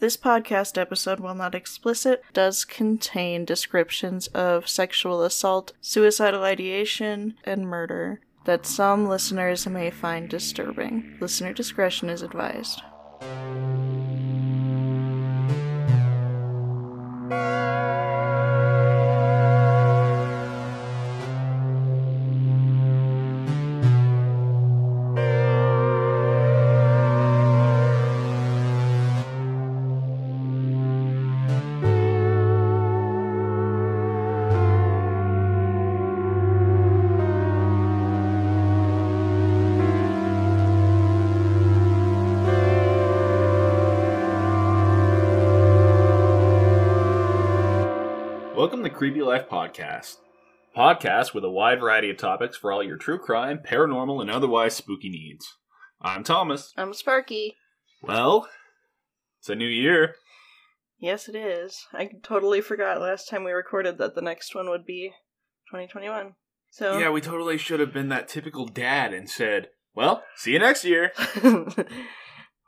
This podcast episode, while not explicit, does contain descriptions of sexual assault, suicidal ideation, and murder that some listeners may find disturbing. Listener discretion is advised. Creepy Life Podcast. Podcast with a wide variety of topics for all your true crime, paranormal, and otherwise spooky needs. I'm Thomas. I'm Sparky. Well, it's a new year. Yes, it is. I totally forgot last time we recorded that the next one would be 2021. So Yeah, we totally should have been that typical dad and said, "Well, see you next year."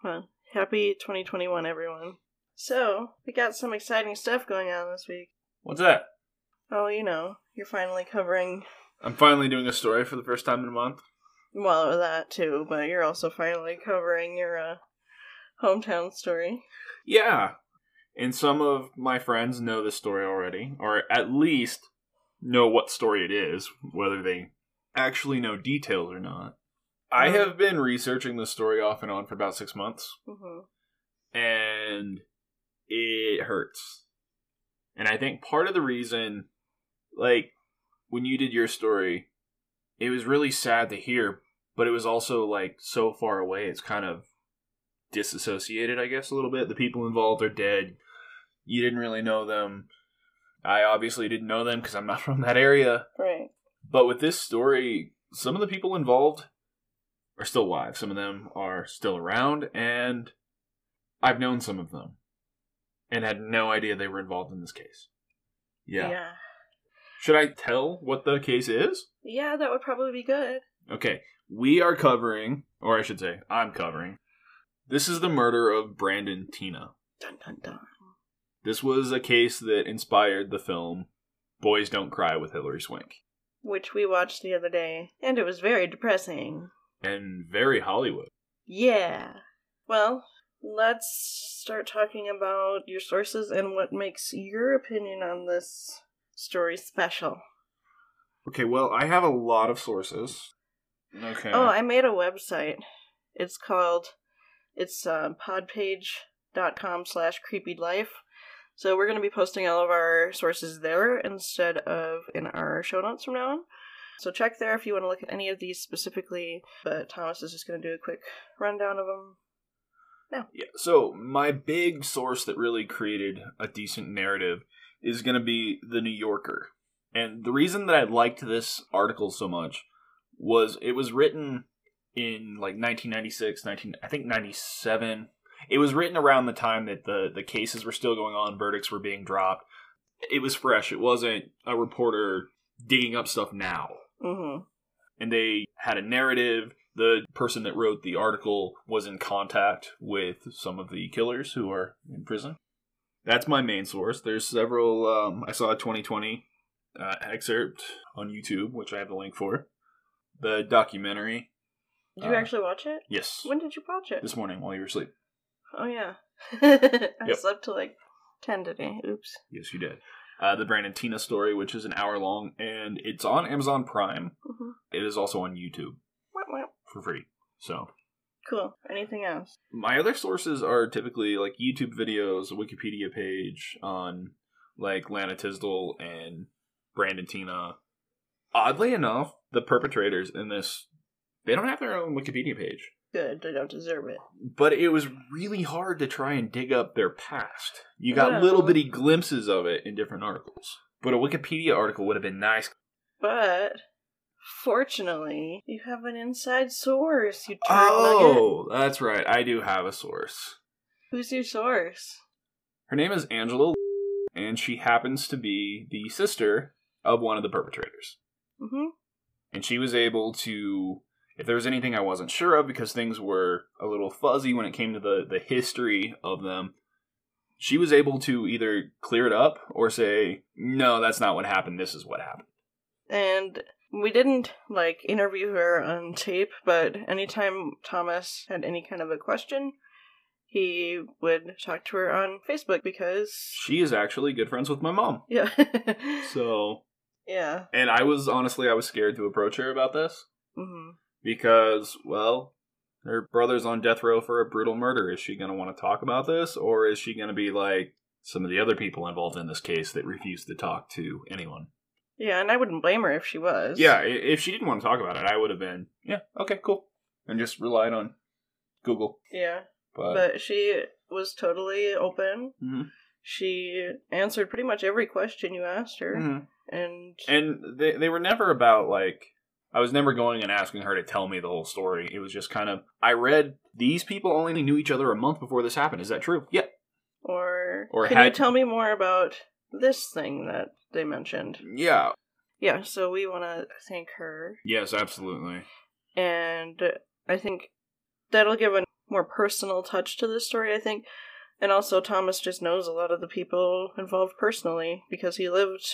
well, happy 2021, everyone. So we got some exciting stuff going on this week. What's that? Oh, you know, you're finally covering I'm finally doing a story for the first time in a month. well that too, but you're also finally covering your uh, hometown story. Yeah. And some of my friends know this story already, or at least know what story it is, whether they actually know details or not. I Mhm. have been researching this story off and on for about six months, hmm and it hurts. And I think part of the reason, like, when you did your story, it was really sad to hear, but it was also, like, so far away, it's kind of disassociated, I guess, a little bit. The people involved are dead. You didn't really know them. I obviously didn't know them because I'm not from that area. Right. But with this story, some of the people involved are still alive. Some of them are still around, and I've known some of them and had no idea they were involved in this case. Yeah. yeah. Should I tell what the case is? Yeah, that would probably be good. Okay. We are covering, or I should say, I'm covering. This is the murder of Brandon Teena. Dun dun dun. This was a case that inspired the film Boys Don't Cry with Hilary Swank. Which we watched the other day, and it was very depressing. And very Hollywood. Yeah. Well, let's start talking about your sources and what makes your opinion on this story special. Okay, well, I have a lot of sources. Okay. Oh, I made a website. It's called it's uh, podpage.com slash creepy life. So we're going to be posting all of our sources there instead of in our show notes from now on. So check there if you want to look at any of these specifically. But Thomas is just going to do a quick rundown of them. Yeah. So my big source that really created a decent narrative is going to be the New Yorker, and the reason that I liked this article so much was it was written in like 1996, 19 I think 97. It was written around the time that the the cases were still going on, verdicts were being dropped. It was fresh. It wasn't a reporter digging up stuff now. Mm-hmm. and they had a narrative. The person that wrote the article was in contact with some of the killers who are in prison. That's my main source. There's several. Um, I saw a 2020 uh, excerpt on YouTube, which I have the link for. The documentary. Did you Uh, actually watch it? Yes. When did you watch it? This morning while you were asleep. Oh yeah. I Yep. slept till like ten today. Oops. Yes, you did. Uh, the Brandon Teena story, which is an hour long, and it's on Amazon Prime. hmm It is also on YouTube for free. So Cool. Anything else? my other sources are typically like YouTube videos, a Wikipedia page on like Lana Tisdel and Brandon Teena. Oddly enough, the perpetrators in this they don't have their own Wikipedia page. Good. They don't deserve it. But it was really hard to try and dig up their past. You got Well- little bitty glimpses of it in different articles. But a Wikipedia article would have been nice. But fortunately, you have an inside source. You turd nugget. Oh, that's right. I do have a source. Who's your source? Her name is Angela, and she happens to be the sister of one of the perpetrators. Mm-hmm. And she was able to, if there was anything I wasn't sure of, because things were a little fuzzy when it came to the, the history of them, she was able to either clear it up or say, no, that's not what happened. This is what happened. And we didn't like interview her on tape, but anytime Thomas had any kind of a question, he would talk to her on Facebook because She is actually good friends with my mom. yeah. So, yeah. and I was honestly, I was scared to approach her about this hmm because, well, her brother's on death row for a brutal murder. Is she going to want to talk about this or is she going to be like some of the other people involved in this case that refuse to talk to anyone? Yeah, and I wouldn't blame her if she was. Yeah, i- if she didn't want to talk about it, I would have been, yeah, okay, cool. And just relied on Google. Yeah. But, But she was totally open. Mhm. She answered pretty much every question you asked her. Mhm. And and they they were never about like I was never going and asking her to tell me the whole story. It was just kind of I read these people only knew each other a month before this happened. Is that true? Yeah. or, Or can you had- tell me more about this thing that they mentioned? Yeah. Yeah, so we want to thank her. Yes, absolutely. And I think that'll give a more personal touch to this story, I think. And also, Thomas just knows a lot of the people involved personally because he lived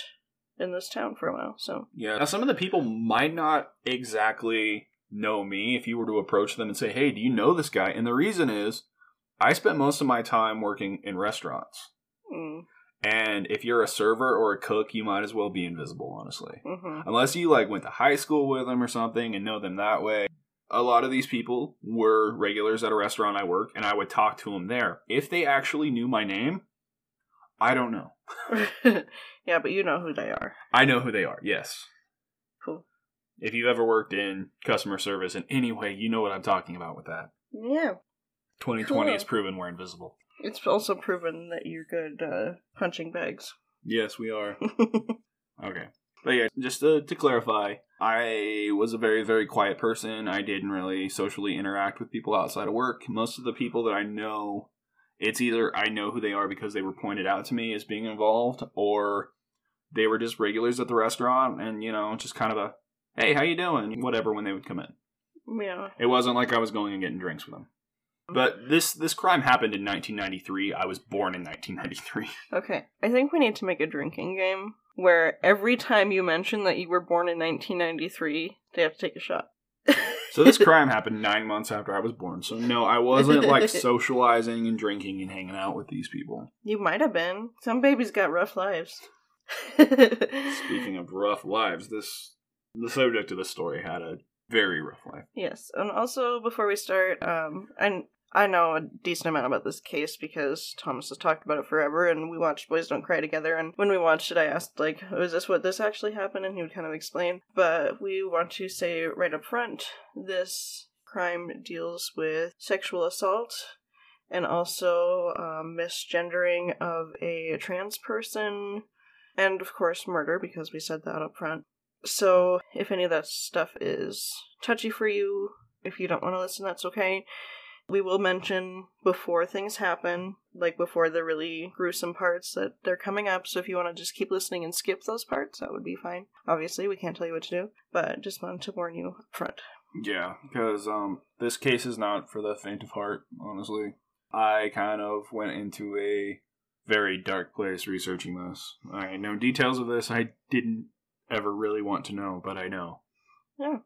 in this town for a while. So, Yeah. Now some of the people might not exactly know me if you were to approach them and say, "Hey, do you know this guy?" And the reason is I spent most of my time working in restaurants. mm, And if you're a server or a cook, you might as well be invisible, honestly. hmm unless you like went to high school with them or something and know them that way a lot of these people were regulars at a restaurant i work and i would talk to them there if they actually knew my name i don't know yeah, but you know who they are. i know who they are yes Cool. if you've ever worked in customer service in any way you know what i'm talking about with that Yeah. 2020 Cool. has proven we're invisible It's also proven that you're good uh, punching bags. yes we are Okay. But yeah, just to, to clarify, I was a very, very quiet person. I didn't really socially interact with people outside of work. Most of the people that I know, it's either I know who they are because they were pointed out to me as being involved, or they were just regulars at the restaurant and, you know, just kind of a, hey, how you doing? Whatever when they would come in. yeah. It wasn't like I was going and getting drinks with them. But this this crime happened in 1993. I was born in 1993. Okay. I think we need to make a drinking game where every time you mention that you were born in 1993, they have to take a shot. So this crime happened nine months after I was born. So no, I wasn't like socializing and drinking and hanging out with these people. You might have been. Some babies got rough lives. Speaking of rough lives, this the subject of this story had a very rough life. Yes, and also before we start, um, I I know a decent amount about this case because Thomas has talked about it forever, and we watched Boys Don't Cry together. And when we watched it, I asked like, "Oh, "Is this what this actually happened?" And he would kind of explain. But we want to say right up front, this crime deals with sexual assault and also um, misgendering of a trans person, and of course murder because we said that up front. So, if any of that stuff is touchy for you, if you don't want to listen, that's okay. We will mention before things happen, like before the really gruesome parts, that they're coming up. So, if you want to just keep listening and skip those parts, that would be fine. Obviously, we can't tell you what to do, but just wanted to warn you up front. Yeah, because um, this case is not for the faint of heart. Honestly, I kind of went into a very dark place researching this. I know details of this I didn't ever really want to know, but I know. Yeah.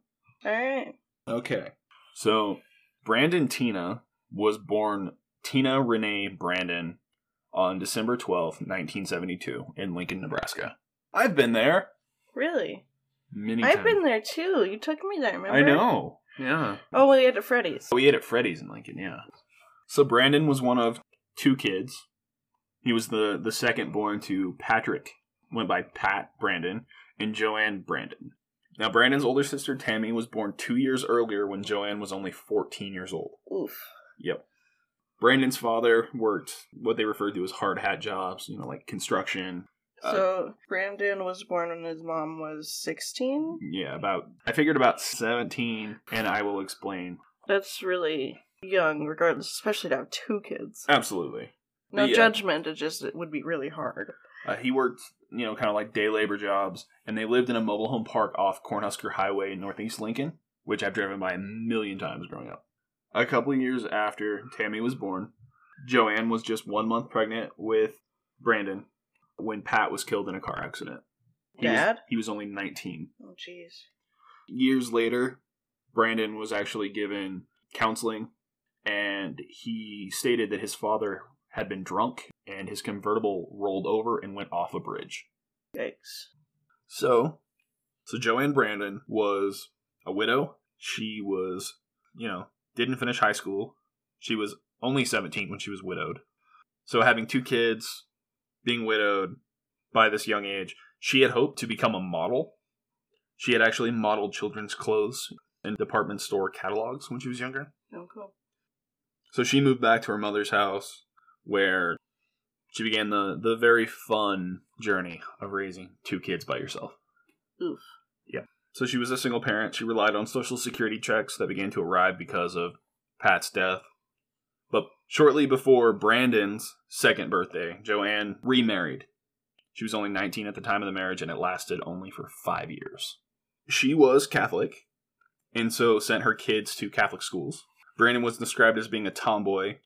Alright. Okay. So, Brandon Teena was born Teena Renee Brandon on December twelfth, 1972, in Lincoln, Nebraska. I've been there Really? many I've times. been there too. You took me there, remember? I know. Yeah. Oh, we had at Freddy's. Oh, we ate at Freddy's in Lincoln, yeah. So, Brandon was one of two kids. He was the, the second born to Patrick, went by Pat Brandon, and Joanne Brandon. Now, Brandon's older sister Tammy was born two years earlier when Joanne was only 14 years old. Oof. Yep. Brandon's father worked what they referred to as hard hat jobs, you know, like construction. Uh, So Brandon was born when his mom was sixteen. Yeah, about, I figured about 17, and I will explain. That's really young, regardless, especially to have two kids. Absolutely. No Yeah. judgment. It just it would be really hard. Uh, he worked, you know, kind of like day labor jobs, and they lived in a mobile home park off Cornhusker Highway in Northeast Lincoln, which I've driven by a million times growing up. A couple of years after Tammy was born, Joanne was just one month pregnant with Brandon when Pat was killed in a car accident. He was- Dad? he was only 19. Oh, jeez. Years later, Brandon was actually given counseling, and he stated that his father had been drunk and his convertible rolled over and went off a bridge. Yikes. So, so Joanne Brandon was a widow. She was, you know, didn't finish high school. She was only 17 when she was widowed. So, having two kids, being widowed by this young age, she had hoped to become a model. She had actually modeled children's clothes in department store catalogs when she was younger. Oh, cool. So she moved back to her mother's house where she began the, the very fun journey of raising two kids by yourself. Oof. Yeah. So she was a single parent. She relied on social security checks that began to arrive because of Pat's death. But shortly before Brandon's second birthday, Joanne remarried. She was only 19 at the time of the marriage, and it lasted only for five years. She was Catholic, and so sent her kids to Catholic schools. Brandon was described as being a tomboy.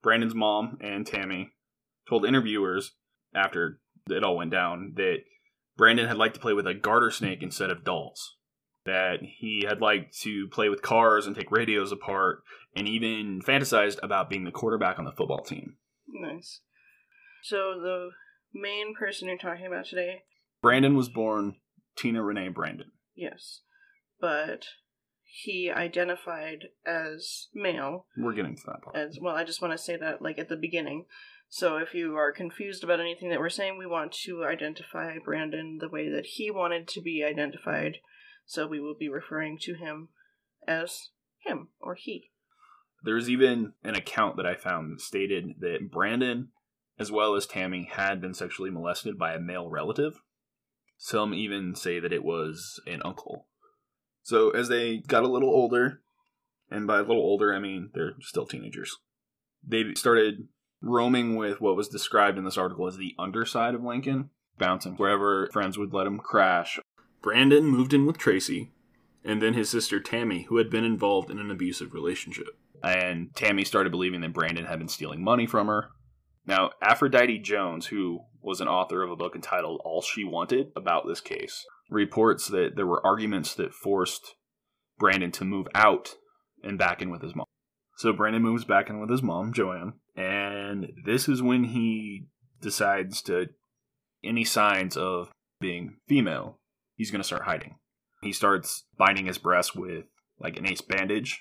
Brandon's mom and Tammy told interviewers after it all went down that Brandon had liked to play with a garter snake instead of dolls. That he had liked to play with cars and take radios apart, and even fantasized about being the quarterback on the football team. Nice. So, the main person you're talking about today, Brandon was born Teena Renee Brandon. yes. But he identified as male We're getting to that part. as well i just want to say that like at the beginning so if you are confused about anything that we're saying we want to identify brandon the way that he wanted to be identified so we will be referring to him as him or he There's even an account that I found that stated that Brandon, as well as Tammy, had been sexually molested by a male relative. Some even say that it was an uncle. So as they got a little older, and by a little older I mean they're still teenagers, they started roaming with what was described in this article as the underside of Lincoln, bouncing wherever friends would let him crash. Brandon moved in with Tracy, and then his sister Tammy, who had been involved in an abusive relationship. And Tammy started believing that Brandon had been stealing money from her. Now, Aphrodite Jones, who was an author of a book entitled All She Wanted about this case, reports that there were arguments that forced Brandon to move out and back in with his mom. So Brandon moves back in with his mom, Joanne, and this is when he decides to any signs of being female, he's going to start hiding. He starts binding his breast with like an ace bandage,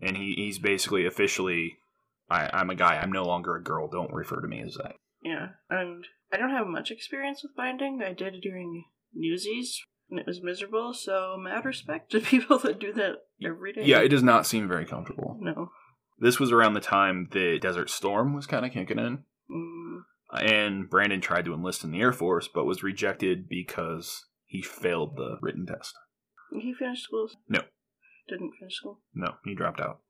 and he, he's basically officially, I, I'm a guy. I'm no longer a girl. Don't refer to me as that. yeah and i don't have much experience with binding i did during newsies and it was miserable so mad respect to people that do that every day Yeah, it does not seem very comfortable. no This was around the time that Desert Storm was kind of kicking in, mm, and Brandon tried to enlist in the Air Force, but was rejected because he failed the written test. he finished school No. didn't finish school No, he dropped out.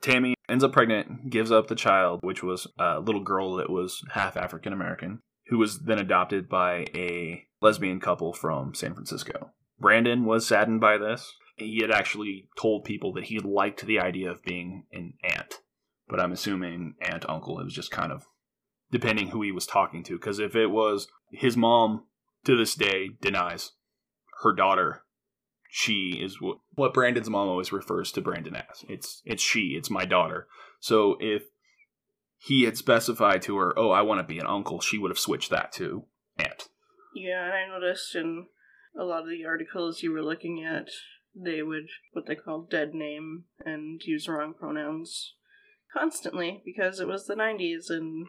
Tammy ends up pregnant, gives up the child, which was a little girl that was half African American, who was then adopted by a lesbian couple from San Francisco. Brandon was saddened by this. He had actually told people that he liked the idea of being an aunt, but I'm assuming aunt, uncle, it was just kind of depending who he was talking to. Because if it was his mom, to this day, denies her daughter she is what, what Brandon's mom always refers to Brandon as. It's it's she, it's my daughter. So if he had specified to her, "Oh, I want to be an uncle," she would have switched that to aunt. Yeah, and I noticed in a lot of the articles you were looking at, they would what they call dead name and use wrong pronouns constantly because it was the 90s and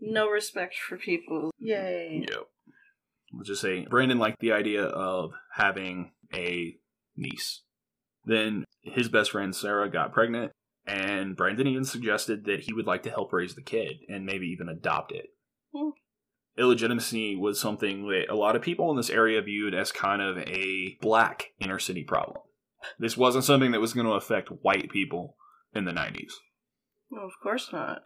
no respect for people. Yay. Yep. Let's just say Brandon liked the idea of having a niece. Then his best friend Sarah got pregnant, and Brandon even suggested that he would like to help raise the kid and maybe even adopt it. Hmm. Illegitimacy was something that a lot of people in this area viewed as kind of a black inner city problem. This wasn't something that was going to affect white people in the 90s. No, of course not.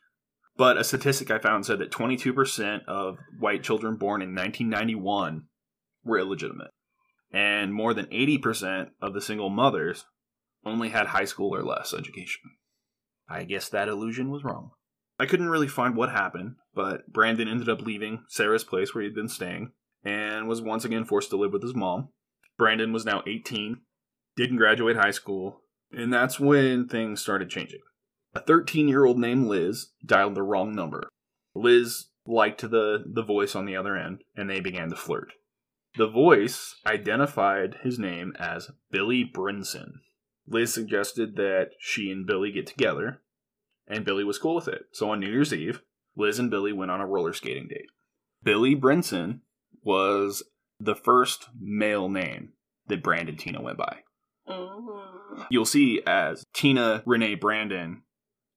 But a statistic I found said that 22% of white children born in 1991 were illegitimate. And more than 80% of the single mothers only had high school or less education. I guess that illusion was wrong. I couldn't really find what happened, but Brandon ended up leaving Sarah's place where he'd been staying and was once again forced to live with his mom. Brandon was now 18, didn't graduate high school, and that's when things started changing. A 13 year old named Liz dialed the wrong number. Liz liked the, the voice on the other end, and they began to flirt. The voice identified his name as Billy Brinson. Liz suggested that she and Billy get together, and Billy was cool with it. So on New Year's Eve, Liz and Billy went on a roller skating date. Billy Brinson was the first male name that Brandon Teena went by. Mm. You'll see as Teena Renee Brandon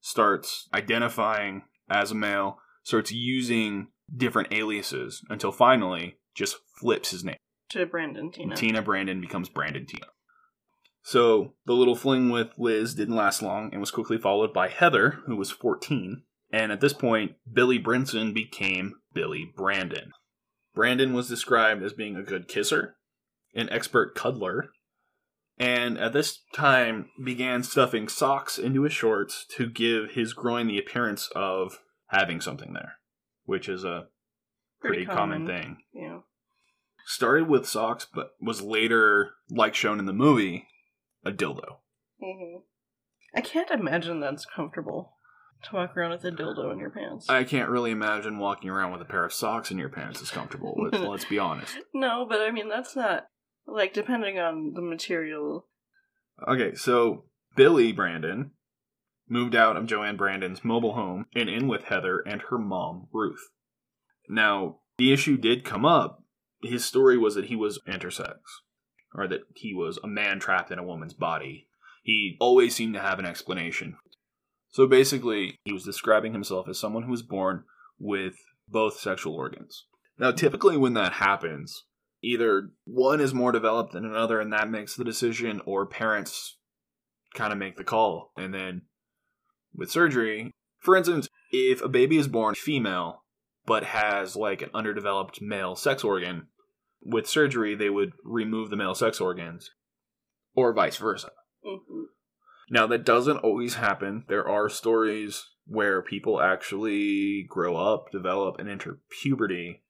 starts identifying as a male, starts using different aliases until finally just flips his name. To Brandon Teena. Teena Brandon becomes Brandon Teena. So the little fling with Liz didn't last long and was quickly followed by Heather, who was 14. And at this point, Billy Brinson became Billy Brandon. Brandon was described as being a good kisser, an expert cuddler, and at this time began stuffing socks into his shorts to give his groin the appearance of having something there, which is a pretty, common thing Yeah. started with socks, but was later, like shown in the movie, a dildo. hmm I can't imagine that's comfortable to walk around with a dildo in your pants. I can't really imagine walking around with a pair of socks in your pants is comfortable. Let's, let's be honest. no, but I mean that's not like depending on the material. Okay, so Billy Brandon moved out of Joanne Brandon's mobile home and in with Heather and her mom, Ruth. Now, the issue did come up. His story was that he was intersex, or that he was a man trapped in a woman's body. He always seemed to have an explanation. So basically, he was describing himself as someone who was born with both sexual organs. Now, typically, when that happens, either one is more developed than another, and that makes the decision, or parents kind of make the call. And then with surgery, for instance, if a baby is born female but has like an underdeveloped male sex organ, with surgery, they would remove the male sex organs, or vice versa. hmm Now, that doesn't always happen. There are stories where people actually grow up, develop, and enter puberty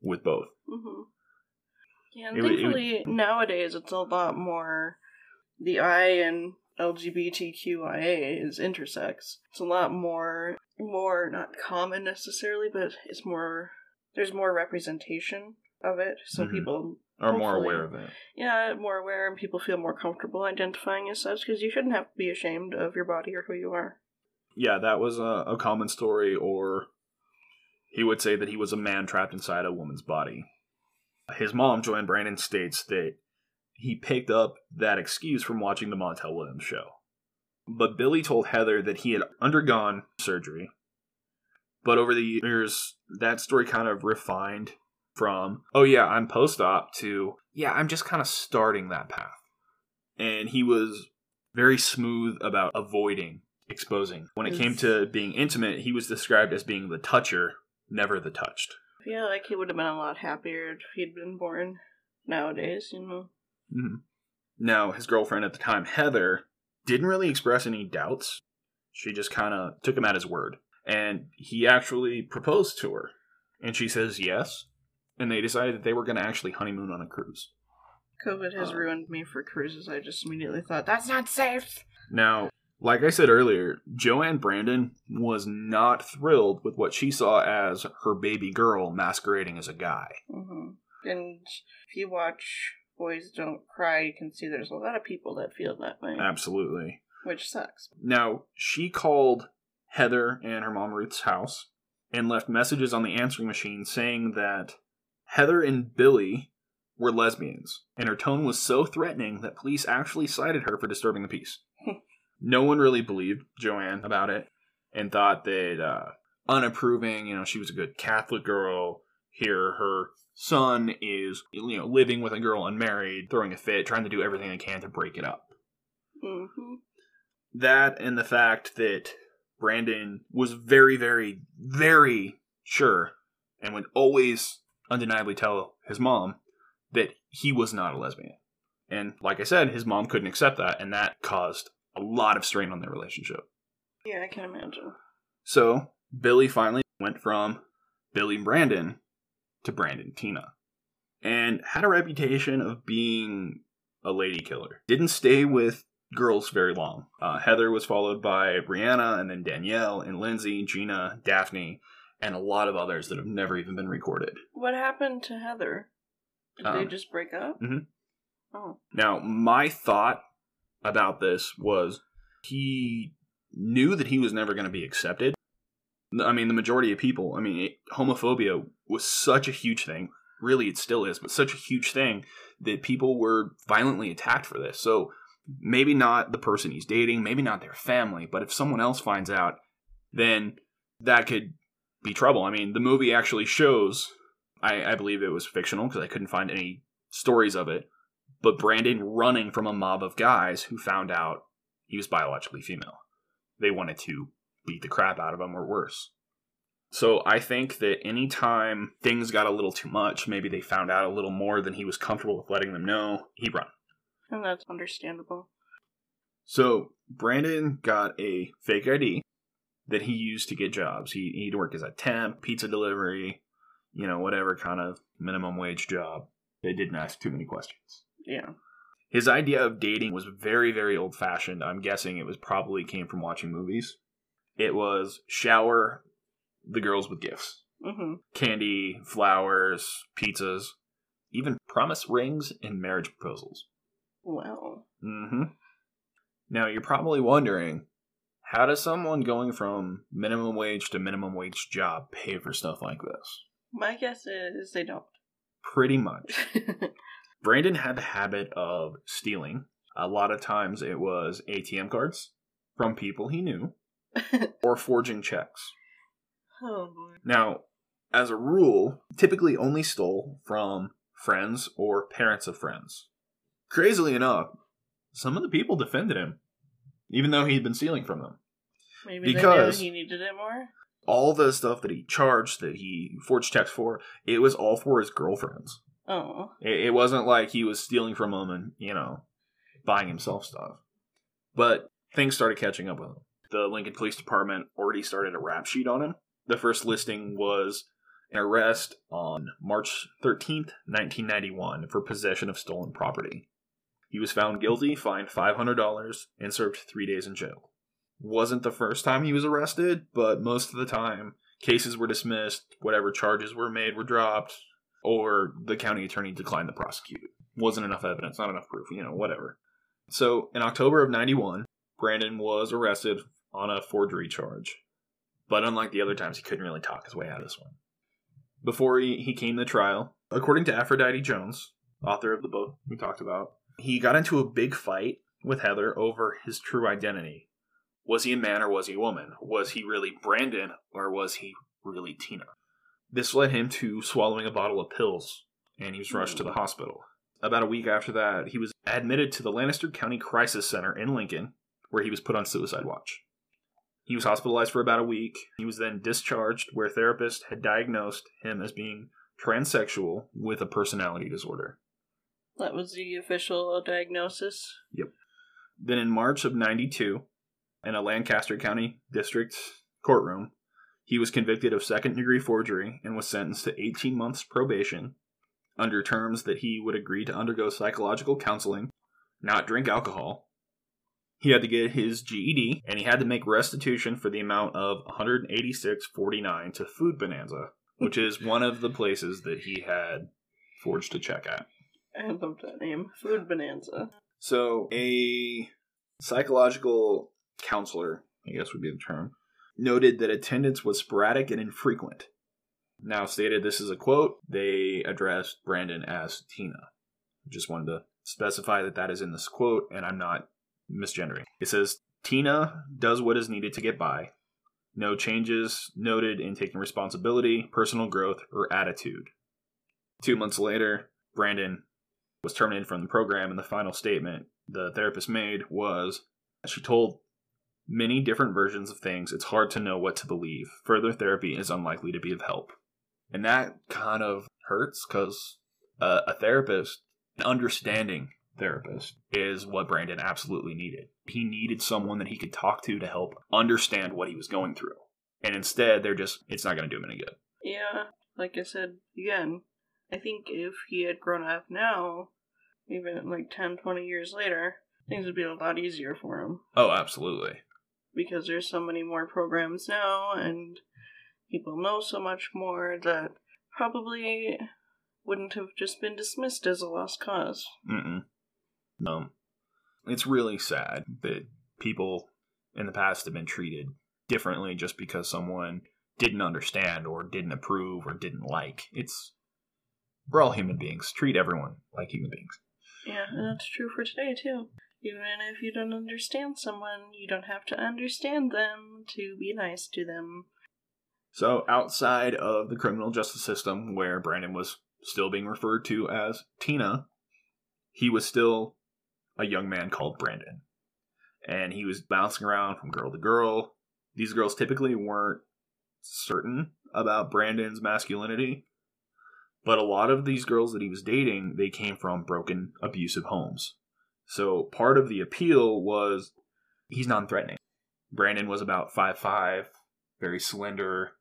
with both. hmm Yeah, and It would- it would- thankfully nowadays it's a lot more. The I in LGBTQIA is intersex. It's a lot more, more not common necessarily, but it's more. There's more representation of it, so Mhm. people Are more aware of it. yeah, more aware and people feel more comfortable identifying as such because you shouldn't have to be ashamed of your body or who you are. Yeah, that was a, a common story, or he would say that he was a man trapped inside a woman's body. His mom, Joanne Brandon, states that he picked up that excuse from watching the Montel Williams show. But Billy told Heather that he had undergone surgery. But over the years, that story kind of refined from, oh yeah, I'm post op to, yeah, I'm just kind of starting that path. And he was very smooth about avoiding exposing. When it came to being intimate, he was described as being the toucher, never the touched. I feel like he would have been a lot happier if he'd been born nowadays, you know. Mhm. Now, his girlfriend at the time, Heather, didn't really express any doubts. She just kind of took him at his word. And he actually proposed to her. And she says yes. And they decided that they were going to actually honeymoon on a cruise. COVID has Uh, ruined me for cruises. I just immediately thought that's not safe. Now, like I said earlier, Joanne Brandon was not thrilled with what she saw as her baby girl masquerading as a guy. hmm And if you watch Boys Don't Cry, you can see there's a lot of people that feel that way, Absolutely. which sucks. Now, she called Heather and her mom Ruth's house and left messages on the answering machine saying that Heather and Billy were lesbians, and her tone was so threatening that police actually cited her for disturbing the peace. No one really believed Joanne about it and thought that uh, unapproving, you know, she was a good Catholic girl. Here, her son is, you know, living with a girl unmarried, throwing a fit, trying to do everything they can to break it up hmm that and the fact that Brandon was very, very, very sure and would always undeniably tell his mom that he was not a lesbian. And like I said, his mom couldn't accept that, and that caused a lot of strain on their relationship. Yeah, I can imagine. So Billy finally went from Billy Brandon to Brandon Teena and had a reputation of being a lady killer. Didn't stay with girls very long. Uh, Heather was followed by Brianna, and then Danielle, and Lindsay, Gina, Daphne, and a lot of others that have never even been recorded. What happened to Heather? Did they Um, just break up? mhm. Oh. Now, my thought about this was he knew that he was never going to be accepted. I mean, the majority of people, I mean, it, homophobia was such a huge thing. Really, it still is, but such a huge thing that people were violently attacked for this. So maybe not the person he's dating, maybe not their family, but if someone else finds out, then that could be trouble. I mean, the movie actually shows, I, I believe it was fictional because I couldn't find any stories of it, but Brandon running from a mob of guys who found out he was biologically female. They wanted to beat the crap out of him or worse. So I think that anytime things got a little too much, maybe they found out a little more than he was comfortable with letting them know, he'd run. And that's understandable. So Brandon got a fake ID that he used to get jobs. He, he'd work as a temp, pizza delivery, you know, whatever kind of minimum wage job. They didn't ask too many questions. Yeah. His idea of dating was very, very old fashioned. I'm guessing it was probably came from watching movies. It was shower the girls with gifts Mm-hmm. candy, flowers, pizzas, even promise rings and marriage proposals. Well. hmm Now, you're probably wondering how does someone going from minimum wage to minimum wage job pay for stuff like this? My guess is they don't. Pretty much. Brandon had the habit of stealing. A lot of times it was ATM cards from people he knew or forging checks. oh boy. Now, as a rule, typically only stole from friends or parents of friends. Crazily enough, some of the people defended him, even though he'd been stealing from them. Maybe Because- he needed it more. All the stuff that he charged, that he forged checks for, it was all for his girlfriends. Oh. It, it wasn't like he was stealing from them and, you know, buying himself stuff. But things started catching up with him. The Lincoln Police Department already started a rap sheet on him. The first listing was an arrest on March 13th, 1991, for possession of stolen property. He was found guilty, fined $500, and served three days in jail. Wasn't the first time he was arrested, but most of the time, cases were dismissed, whatever charges were made were dropped, or the county attorney declined to prosecute. Wasn't enough evidence, not enough proof, you know, whatever. So, in October of 91, Brandon was arrested on a forgery charge. But unlike the other times, he couldn't really talk his way out of this one. Before he, he came to trial, according to Aphrodite Jones, author of the book we talked about, he got into a big fight with Heather over his true identity. Was he a man or was he a woman? Was he really Brandon or was he really Teena? This led him to swallowing a bottle of pills, and he was rushed to the hmm. hospital. About a week after that, he was admitted to the Lancaster County Crisis Center in Lincoln, where he was put on suicide watch. He was hospitalized for about a week. He was then discharged, where therapists had diagnosed him as being transsexual with a personality disorder. That was the official diagnosis. Yep. Then in March of 92, in a Lancaster County District courtroom, he was convicted of second degree forgery and was sentenced to 18 months probation under terms that he would agree to undergo psychological counseling, not drink alcohol. He had to get his GED and he had to make restitution for the amount of 186.49 to Food Bonanza, which is one of the places that he had forged a check at. I love that name. Food Bonanza. So, a psychological counselor, I guess would be the term, noted that attendance was sporadic and infrequent. Now stated this is a quote, they addressed Brandon as Teena. Just wanted to specify that that is in this quote and I'm not misgendering. It says Teena does what is needed to get by. No changes noted in taking responsibility, personal growth, or attitude. Two months later, Brandon was terminated from the program, and the final statement the therapist made was she told many different versions of things. It's hard to know what to believe. Further therapy is unlikely to be of help. And that kind of hurts because uh, a therapist, an understanding therapist, is what Brandon absolutely needed. He needed someone that he could talk to to help understand what he was going through. And instead, they're just, it's not going to do him any good. Yeah, like I said, again, I think if he had grown up now, even like 10, 20 years later, things would be a lot easier for him. Oh, absolutely. Because there's so many more programs now, and people know so much more that probably wouldn't have just been dismissed as a lost cause. Mm-mm. No. It's really sad that people in the past have been treated differently just because someone didn't understand or didn't approve or didn't like. It's we're all human beings. Treat everyone like human beings. Yeah, and that's true for today too. Even if you don't understand someone, you don't have to understand them to be nice to them. So, outside of the criminal justice system, where Brandon was still being referred to as Teena, he was still a young man called Brandon. And he was bouncing around from girl to girl. These girls typically weren't certain about Brandon's masculinity, but a lot of these girls that he was dating, they came from broken, abusive homes. So part of the appeal was he's non threatening. Brandon was about five five, very slender.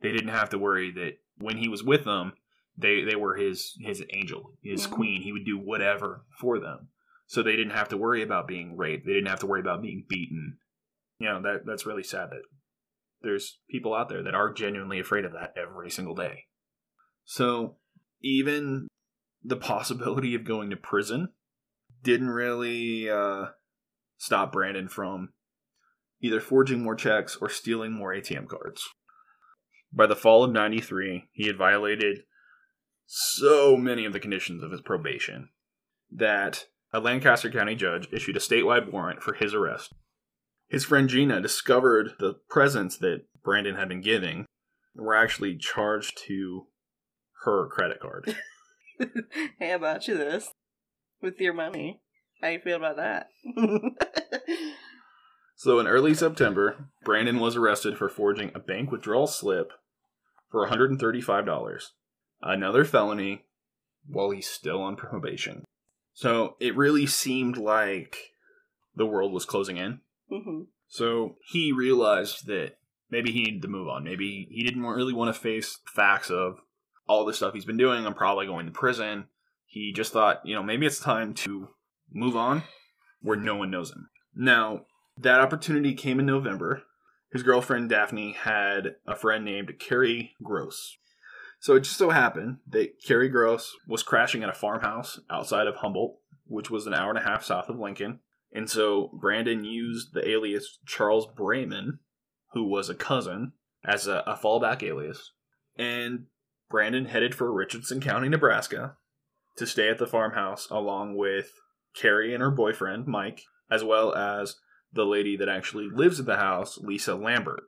They didn't have to worry that when he was with them, they, they were his his angel, his mm-hmm. queen. He would do whatever for them. So they didn't have to worry about being raped. They didn't have to worry about being beaten. You know, that that's really sad that there's people out there that are genuinely afraid of that every single day. So even the possibility of going to prison didn't really uh, stop Brandon from either forging more checks or stealing more ATM cards. By the fall of 93, he had violated so many of the conditions of his probation that a Lancaster County judge issued a statewide warrant for his arrest. His friend Gina discovered the presents that Brandon had been giving were actually charged to her credit card. hey, I bought you this with your money. How you feel about that? so in early September, Brandon was arrested for forging a bank withdrawal slip for $135, another felony while he's still on probation. So it really seemed like the world was closing in. Mm-hmm. So he realized that maybe he needed to move on. Maybe he didn't really want to face facts of all the stuff he's been doing. I'm probably going to prison. He just thought, you know, maybe it's time to move on where no one knows him. Now, that opportunity came in November. His girlfriend Daphne had a friend named Carrie Gross. So it just so happened that Carrie Gross was crashing at a farmhouse outside of Humboldt, which was an hour and a half south of Lincoln. And so Brandon used the alias Charles Brayman, who was a cousin, as a, a fallback alias. And Brandon headed for Richardson County, Nebraska, to stay at the farmhouse along with Carrie and her boyfriend, Mike, as well as the lady that actually lives at the house, Lisa Lambert.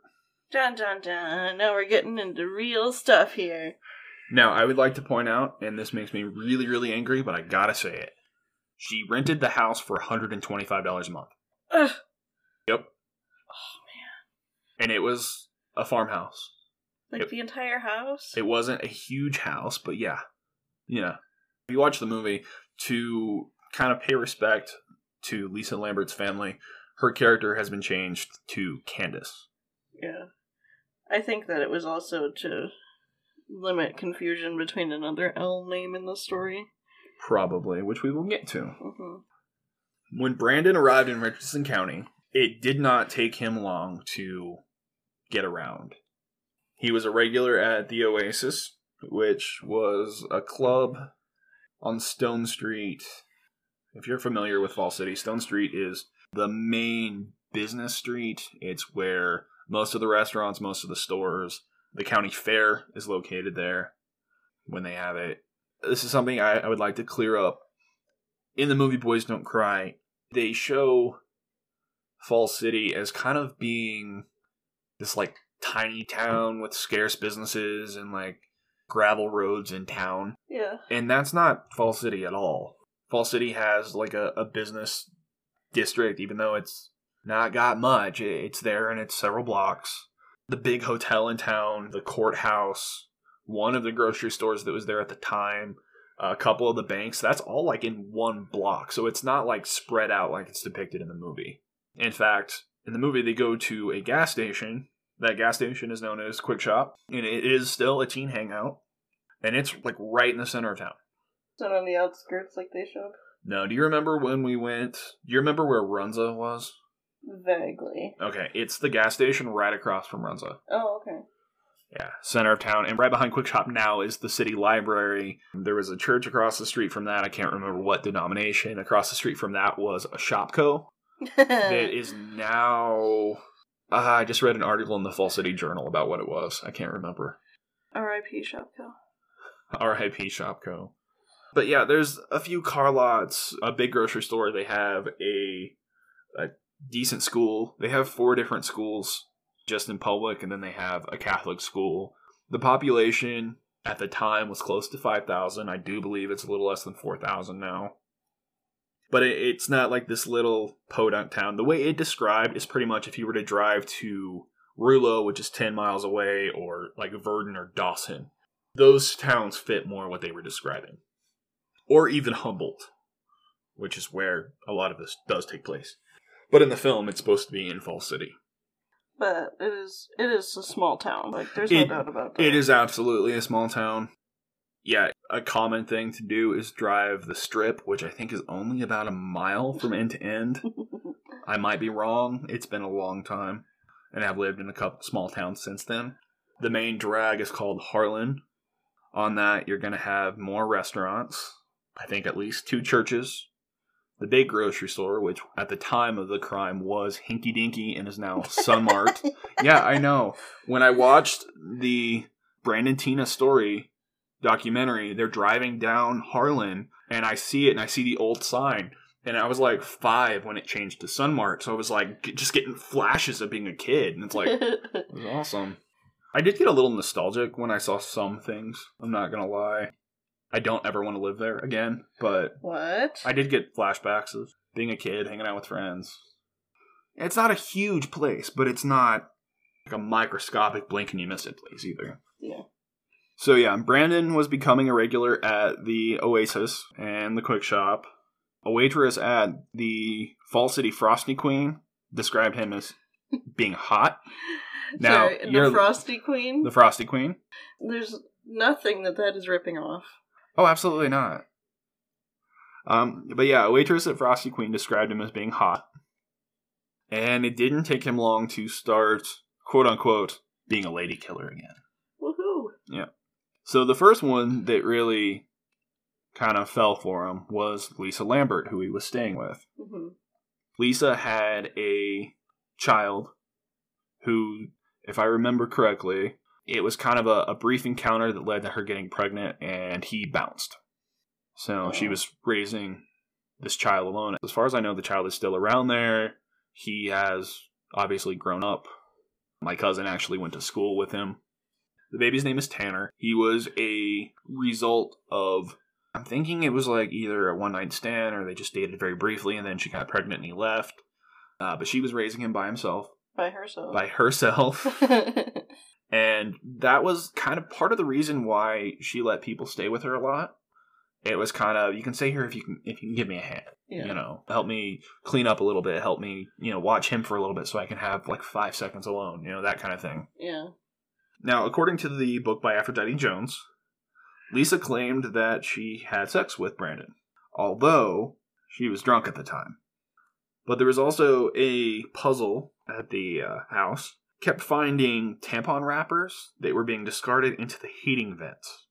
Dun dun dun. Now we're getting into real stuff here. Now, I would like to point out, and this makes me really, really angry, but I gotta say it. She rented the house for $125 a month. Ugh. Yep. Oh, man. And it was a farmhouse. Like it, the entire house? It wasn't a huge house, but yeah. Yeah. You watch the movie, to kind of pay respect to Lisa Lambert's family, her character has been changed to Candace. Yeah. I think that it was also to limit confusion between another L name in the story. Probably, which we will get to. Mm-hmm. When Brandon arrived in Richardson County, it did not take him long to get around. He was a regular at the Oasis, which was a club on Stone Street. If you're familiar with Fall City, Stone Street is the main business street. It's where most of the restaurants, most of the stores, the county fair is located there when they have it. This is something I, I would like to clear up. In the movie Boys Don't Cry, they show Fall City as kind of being this like tiny town with scarce businesses and like gravel roads in town. Yeah. And that's not Fall City at all. Fall City has like a, a business district, even though it's not got much. It's there and it's several blocks. The big hotel in town, the courthouse, one of the grocery stores that was there at the time, a couple of the banks, that's all like in one block. So it's not like spread out like it's depicted in the movie. In fact, in the movie, they go to a gas station That gas station is known as Kwik Shop, and it is still a teen hangout, and it's like right in the center of town. It's not on the outskirts like they showed. No, do you remember when we went? Do you remember where Runza was? Vaguely. Okay, it's the gas station right across from Runza. Oh, okay. Yeah, center of town, and right behind Kwik Shop now is the city library. There was a church across the street from that. I can't remember what denomination. Across the street from that was a Shopko that is now. Uh, I just read an article in the Fall City Journal about what it was. I can't remember. R.I.P. Shopko. R.I.P. Shopko. But yeah, there's a few car lots, a big grocery store. They have a a decent school. They have four different schools just in public, and then they have a Catholic school. The population at the time was close to 5,000. I do believe it's a little less than 4,000 now. But it, it's not like this little podunk town. The way it described is pretty much if you were to drive to Rulo, which is 10 miles away, or like Verdon or Dawson. Those towns fit more what they were describing. Or even Humboldt, which is where a lot of this does take place. But in the film, it's supposed to be in Fall City. But it is it is a small town. Like there's no It- doubt about that. It is absolutely a small town. Yeah, a common thing to do is drive the strip, which I think is only about a mile from end to end. I might be wrong. It's been a long time, and I've lived in a couple small towns since then. The main drag is called Harlan. On that, you're going to have more restaurants. I think at least two churches. The big grocery store, which at the time of the crime was Hinky Dinky and is now Sun Mart. yeah, I know. When I watched the Brandon Teena story documentary, they're driving down Harlan, and I see it, and I see the old sign. And I was like five when it changed to Sunmart, so I was like just getting flashes of being a kid, and it's like it was awesome. I did get a little nostalgic when I saw some things. I'm not gonna lie. I don't ever want to live there again, but what? I did get flashbacks of being a kid, hanging out with friends. It's not a huge place, but it's not like a microscopic blink and you miss it place either. Yeah. So yeah, Brandon was becoming a regular at the Oasis and the Kwik Shop. A waitress at the Fall City Frosty Queen described him as being hot. Now, Sorry, the Frosty Queen. The Frosty Queen? There's nothing that that is ripping off. Oh, absolutely not. Um, but yeah, a waitress at Frosty Queen described him as being hot. And it didn't take him long to start, quote unquote, being a lady killer again. Woohoo! So the first one that really kind of fell for him was Lisa Lambert, who he was staying with. hmm Lisa had a child who, if I remember correctly, it was kind of a, a brief encounter that led to her getting pregnant and he bounced. So she Oh. was raising this child alone. As far as I know, the child is still around there. He has obviously grown up. My cousin actually went to school with him. The baby's name is Tanner. He was a result of I'm thinking it was like either a one night stand or they just dated very briefly and then she got pregnant and he left. Uh, but she was raising him by himself, By herself. by herself. and that was kind of part of the reason why she let people stay with her a lot. It was kind of you can stay here if you can if you can give me a hand. yeah. You know, help me clean up a little bit, help me, you know, watch him for a little bit so I can have like five seconds alone, you know, that kind of thing. Yeah. Now, according to the book by Aphrodite Jones, Lisa claimed that she had sex with Brandon, although she was drunk at the time. But there was also a puzzle at the uh, house, kept finding tampon wrappers that were being discarded into the heating vents.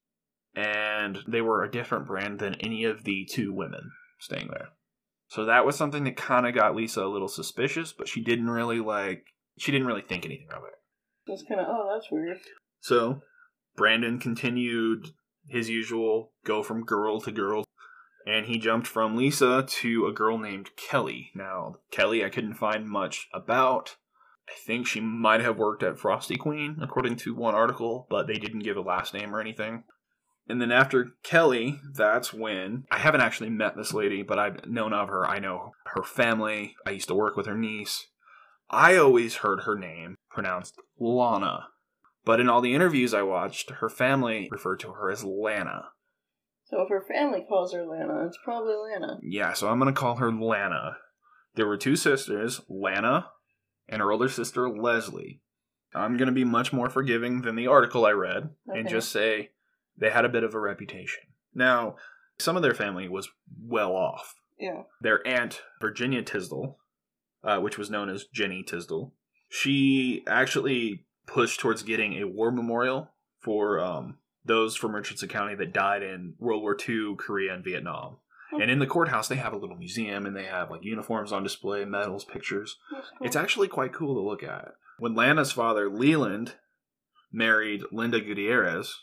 And they were a different brand than any of the two women staying there. So that was something that kind of got Lisa a little suspicious, but she didn't really like, she didn't really think anything of it. It's kind of oh, that's weird. So Brandon continued his usual go from girl to girl, and he jumped from Lisa to a girl named Kelly. Now, Kelly, I couldn't find much about. I think she might have worked at Frosty Queen, according to one article, but they didn't give a last name or anything. And then after Kelly, that's when I haven't actually met this lady, but I've known of her. I know her family. I used to work with her niece. I always heard her name pronounced Lana. But in all the interviews I watched, her family referred to her as Lana. So if her family calls her Lana, it's probably Lana. Yeah, so I'm going to call her Lana. There were two sisters, Lana and her older sister, Leslie. I'm going to be much more forgiving than the article I read and just say they had a bit of a reputation. Now, some of their family was well off. Yeah. Their aunt, Virginia Tisdel, uh, which was known as Jenny Tisdel, she actually pushed towards getting a war memorial for um, those from Richardson County that died in World War II, Korea, and Vietnam. Hmm. And in the courthouse, they have a little museum and they have like uniforms on display, medals, pictures. It's actually quite cool to look at. When Lana's father, Leland, married Linda Gutierrez,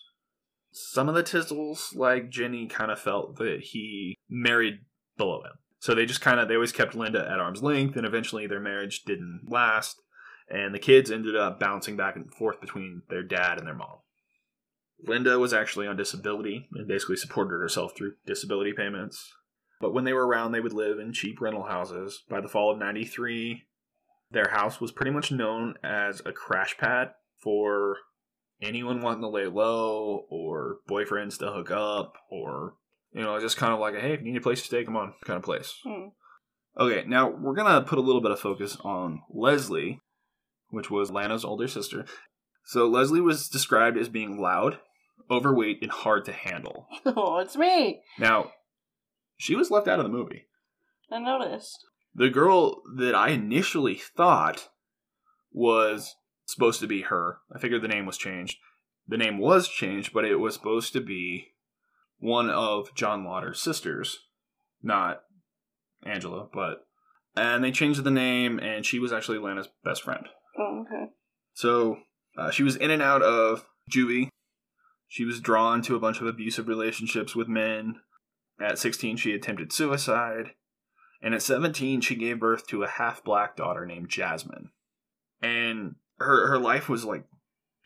some of the Tisdels, like Jenny, kind of felt that he married below him. So they just kind of, they always kept Linda at arm's length, and eventually their marriage didn't last, and the kids ended up bouncing back and forth between their dad and their mom. Linda was actually on disability and basically supported herself through disability payments. But when they were around, they would live in cheap rental houses. By the fall of 93, their house was pretty much known as a crash pad for anyone wanting to lay low or boyfriends to hook up or, you know, just kind of like a hey, if you need a place to stay, come on kind of place. Hmm. Okay, now we're going to put a little bit of focus on Leslie, which was Lana's older sister. So Leslie was described as being loud, overweight, and hard to handle. Oh, it's me. Now, she was left out of the movie. I noticed. The girl that I initially thought was supposed to be her. I figured the name was changed. The name was changed, but it was supposed to be one of John Lotter's sisters, not Angela, but and they changed the name and she was actually Lana's best friend. Oh, okay. So uh, she was in and out of juvie. She was drawn to a bunch of abusive relationships with men. At 16, she attempted suicide. And at 17, she gave birth to a half black daughter named Jasmine. And her, her life was like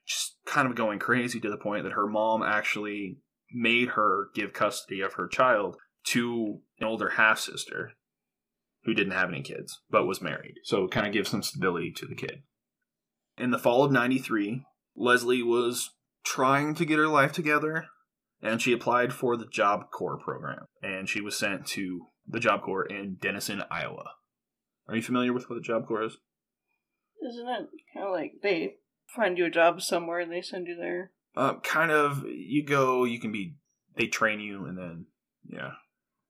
just kind of going crazy to the point that her mom actually made her give custody of her child to an older half sister who didn't have any kids but was married. So it kind of gives some stability to the kid. In the fall of 93, Leslie was trying to get her life together and she applied for the Job Corps program and she was sent to the Job Corps in Denison, Iowa. Are you familiar with what the Job Corps is? Isn't it kind of like they find you a job somewhere and they send you there? Uh, kind of. You go, you can be, they train you, and then, yeah.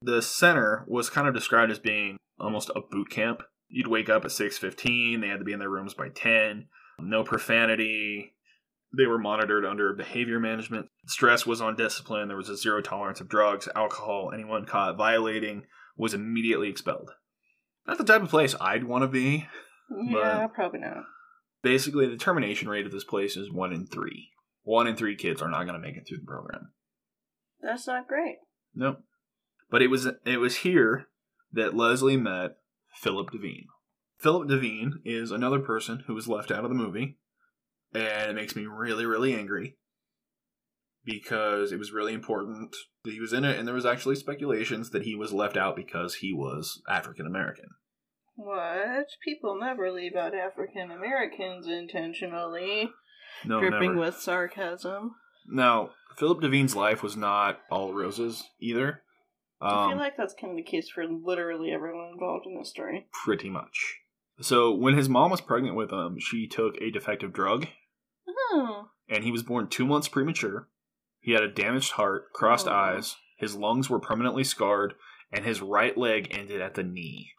The center was kind of described as being almost a boot camp. You'd wake up at 6.15, they had to be in their rooms by 10, no profanity. They were monitored under behavior management. Stress was on discipline. There was a zero tolerance of drugs, alcohol. Anyone caught violating was immediately expelled. Not the type of place I'd want to be. Yeah, probably not. Basically, the termination rate of this place is one in three. One in three kids are not going to make it through the program. That's not great. Nope. But it was it was here that Leslie met Philip Devine. Philip Devine is another person who was left out of the movie, and it makes me really really angry because it was really important that he was in it, and there was actually speculations that he was left out because he was African American. What? People never leave out African Americans intentionally. No, dripping never. with sarcasm. Now, Philip Devine's life was not all roses either. I Um, feel like that's kind of the case for literally everyone involved in this story. pretty much. So when his mom was pregnant with him, she took a defective drug, Oh. and he was born two months premature. He had a damaged heart, crossed Oh. eyes, his lungs were permanently scarred, and his right leg ended at the knee,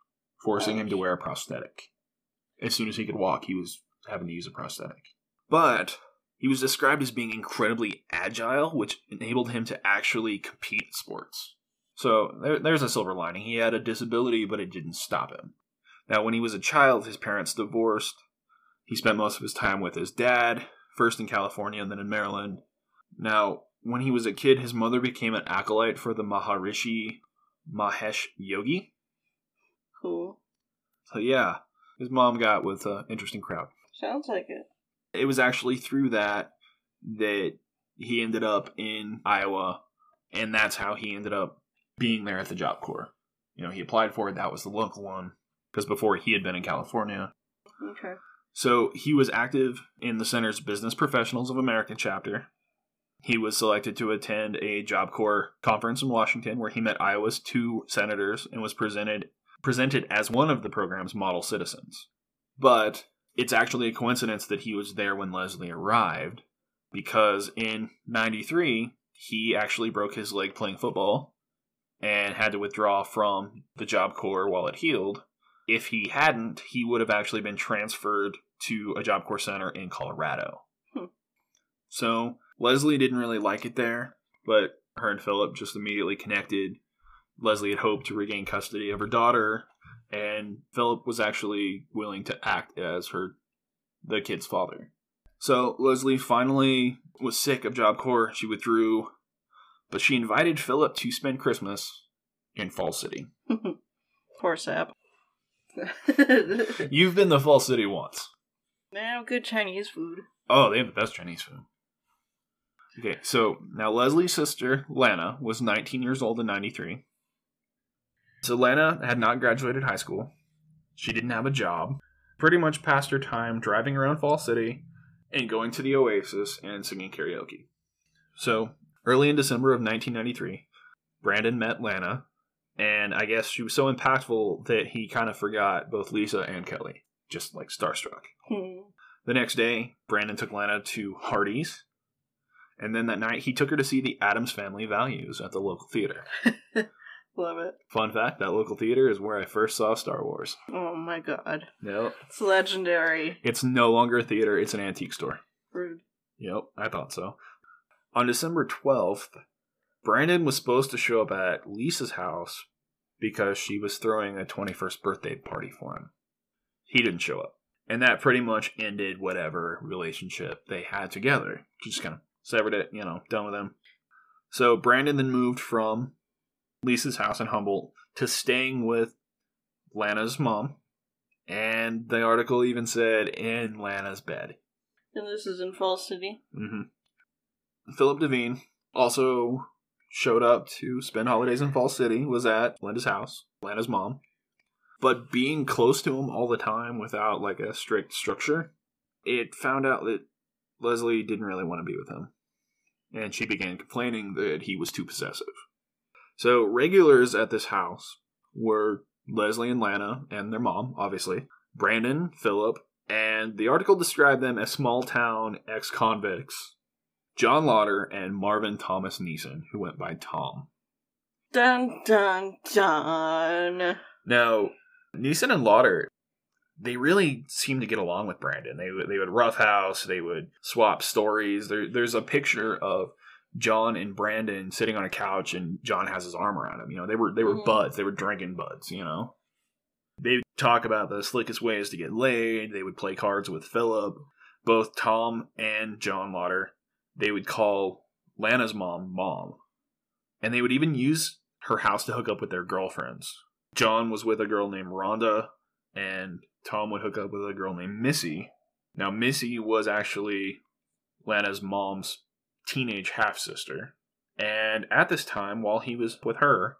forcing him to wear a prosthetic. As soon as he could walk, he was having to use a prosthetic. But he was described as being incredibly agile, which enabled him to actually compete in sports. So there, there's a silver lining. He had a disability, but it didn't stop him. Now, when he was a child, his parents divorced. He spent most of his time with his dad, first in California and then in Maryland. Now, when he was a kid, his mother became an acolyte for the Maharishi Mahesh Yogi. Cool. So, yeah, his mom got with an interesting crowd. Sounds like it. It was actually through that that he ended up in Iowa, and that's how he ended up being there at the Job Corps. You know, he applied for it, that was the local one, because before he had been in California. Okay. So he was active in the center's Business Professionals of America chapter. He was selected to attend a Job Corps conference in Washington where he met Iowa's two senators and was presented presented as one of the program's model citizens. But it's actually a coincidence that he was there when Leslie arrived because in 93 he actually broke his leg playing football and had to withdraw from the job corps while it healed. If he hadn't he would have actually been transferred to a job corps center in colorado. Hmm. so leslie didn't really like it there but her and philip just immediately connected. Leslie had hoped to regain custody of her daughter and philip was actually willing to act as her the kid's father so Leslie finally was sick of Job Corps. She withdrew, but she invited Philip to spend Christmas in Fall City. Poor sap. You've been to Fall City once. now, good Chinese food. Oh, they have the best Chinese food. Okay, so now Leslie's sister, Lana, was 19 years old in 93. So Lana had not graduated high school. She didn't have a job. Pretty much passed her time driving around Fall City and going to the Oasis and singing karaoke. So, early in December of 1993, Brandon met Lana, and I guess she was so impactful that he kind of forgot both Lisa and Kelly, just like starstruck. Hmm. The next day, Brandon took Lana to Hardee's, and then that night he took her to see the Addams Family Values at the local theater. Love it. Fun fact: that local theater is where I first saw Star Wars. Oh my god. Nope, It's legendary. it's no longer a theater; it's an antique store. Rude. Yep, I thought so. On December 12th, Brandon was supposed to show up at Lisa's house because she was throwing a 21st birthday party for him. He didn't show up. And that pretty much ended whatever relationship they had together. Just kind of severed it, you know, done with him. So Brandon then moved from Lisa's house in Humboldt to staying with Lana's mom. And the article even said in Lana's bed. And this is in Fall City. hmm Philip Devine also showed up to spend holidays in Fall City, was at Linda's house, Lana's mom. But being close to him all the time without like a strict structure, it found out that Leslie didn't really want to be with him. And she began complaining that he was too possessive. So regulars at this house were Leslie and Lana and their mom, obviously, Brandon, Philip, and the article described them as small town ex convicts John Lotter and Marvin Thomas Nissen, who went by Tom. Dun dun dun. Now, Nissen and Lotter, they really seem to get along with Brandon. They would they would roughhouse, they would swap stories. There, there's a picture of John and Brandon sitting on a couch, and John has his arm around him. You know, they were they were Mhm. buds. They were drinking buds. You know, they talk about the slickest ways to get laid. They would play cards with Philip. Both Tom and John Lotter, they would call Lana's mom mom, and they would even use her house to hook up with their girlfriends. John was with a girl named Rhonda, and Tom would hook up with a girl named Missy. Now, Missy was actually Lana's mom's teenage half sister. And at this time, while he was with her,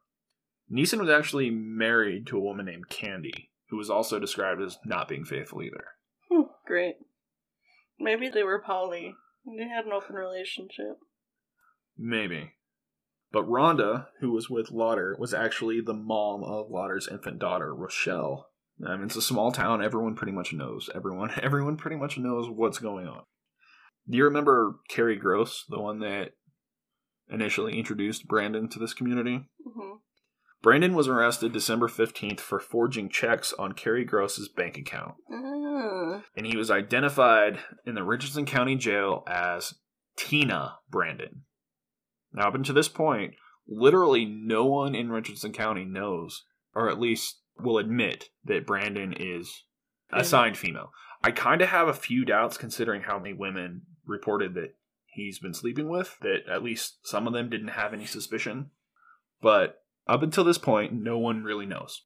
Nissen was actually married to a woman named Candy, who was also described as not being faithful either. Hmm, great. Maybe they were poly. They had an open relationship. Maybe. But Rhonda, who was with Lotter, was actually the mom of Lotter's infant daughter, Rochelle. I mean, it's a small town. Everyone pretty much knows. Everyone, everyone pretty much knows what's going on. Do you remember Carrie Gross, the one that initially introduced Brandon to this community? hmm Brandon was arrested December 15th for forging checks on Carrie Gross's bank account, Ah. and he was identified in the Richardson County Jail as Teena Brandon. Now, up until this point, literally no one in Richardson County knows, or at least will admit, that Brandon is assigned female. I kind of have a few doubts considering how many women reported that he's been sleeping with, that at least some of them didn't have any suspicion. But up until this point, no one really knows.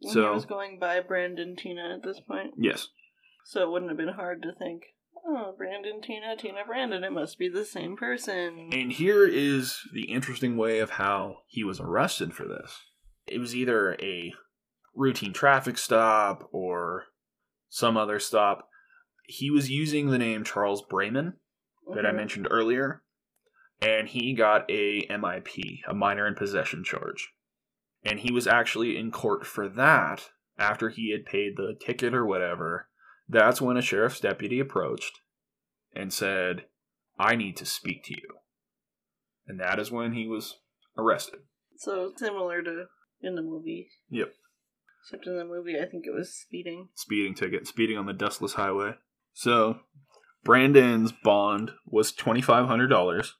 So- he was going by Brandon Teena at this point. Yes. So it wouldn't have been hard to think, oh, Brandon Teena, Teena Brandon, it must be the same person. And here is the interesting way of how he was arrested for this. It was either a routine traffic stop or some other stop. He was using the name Charles Brayman that I mentioned earlier, and he got a MIP, a minor in possession charge. And he was actually in court for that after he had paid the ticket or whatever That's when a sheriff's deputy approached and said, I need to speak to you. And that is when he was arrested. So similar to in the movie. Yep. Except in the movie, I think it was speeding. Speeding ticket, speeding on the dustless highway. So, Brandon's bond was $2,500,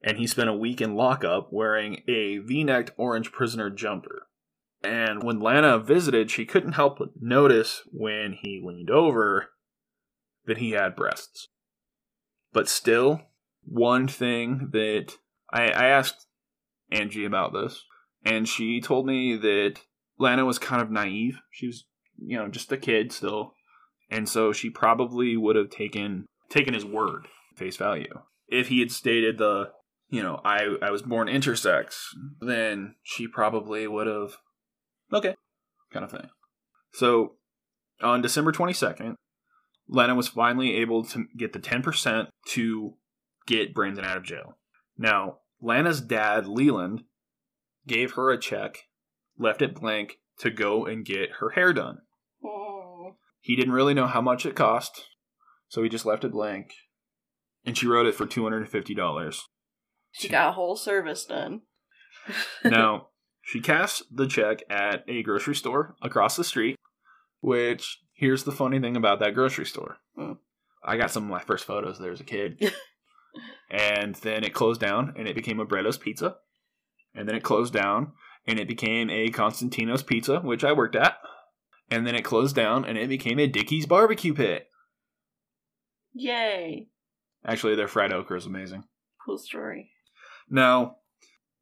and he spent a week in lockup wearing a v necked orange prisoner jumper. And when Lana visited, she couldn't help but notice when he leaned over that he had breasts. But still, one thing that I, I asked Angie about this, and she told me that Lana was kind of naive. She was, you know, just a kid still, and so she probably would have taken taken his word face value. If he had stated the, you know, I I was born intersex, then she probably would have, okay, kind of thing. So, on December twenty second, Lana was finally able to get the ten percent to get Brandon out of jail. Now, Lana's dad, Leland, gave her a check, left it blank to go and get her hair done. He didn't really know how much it cost, so he just left it blank. And she wrote it for $250. She got a whole service done. now, she cashed the check at a grocery store across the street, which here's the funny thing about that grocery store. Hmm. I got some of my first photos there as a kid. and then it closed down and it became a Bretto's Pizza. And then it closed down and it became a Constantino's Pizza, which I worked at. And then it closed down and it became a Dickey's Barbecue Pit. Yay. Actually, their fried okra is amazing. Cool story. Now,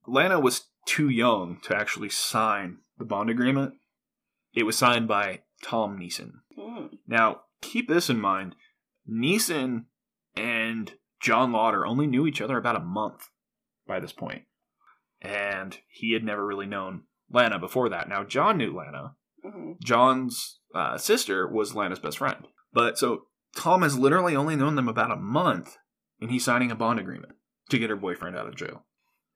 Lana was too young to actually sign the bond agreement. It was signed by Tom Nissen. Hmm. Now, keep this in mind. Nissen and John Lotter only knew each other about a month by this point. And he had never really known Lana before that. Now, John knew Lana. Mhm. John's uh, sister was Lana's best friend. But so Tom has literally only known them about a month, and he's signing a bond agreement to get her boyfriend out of jail.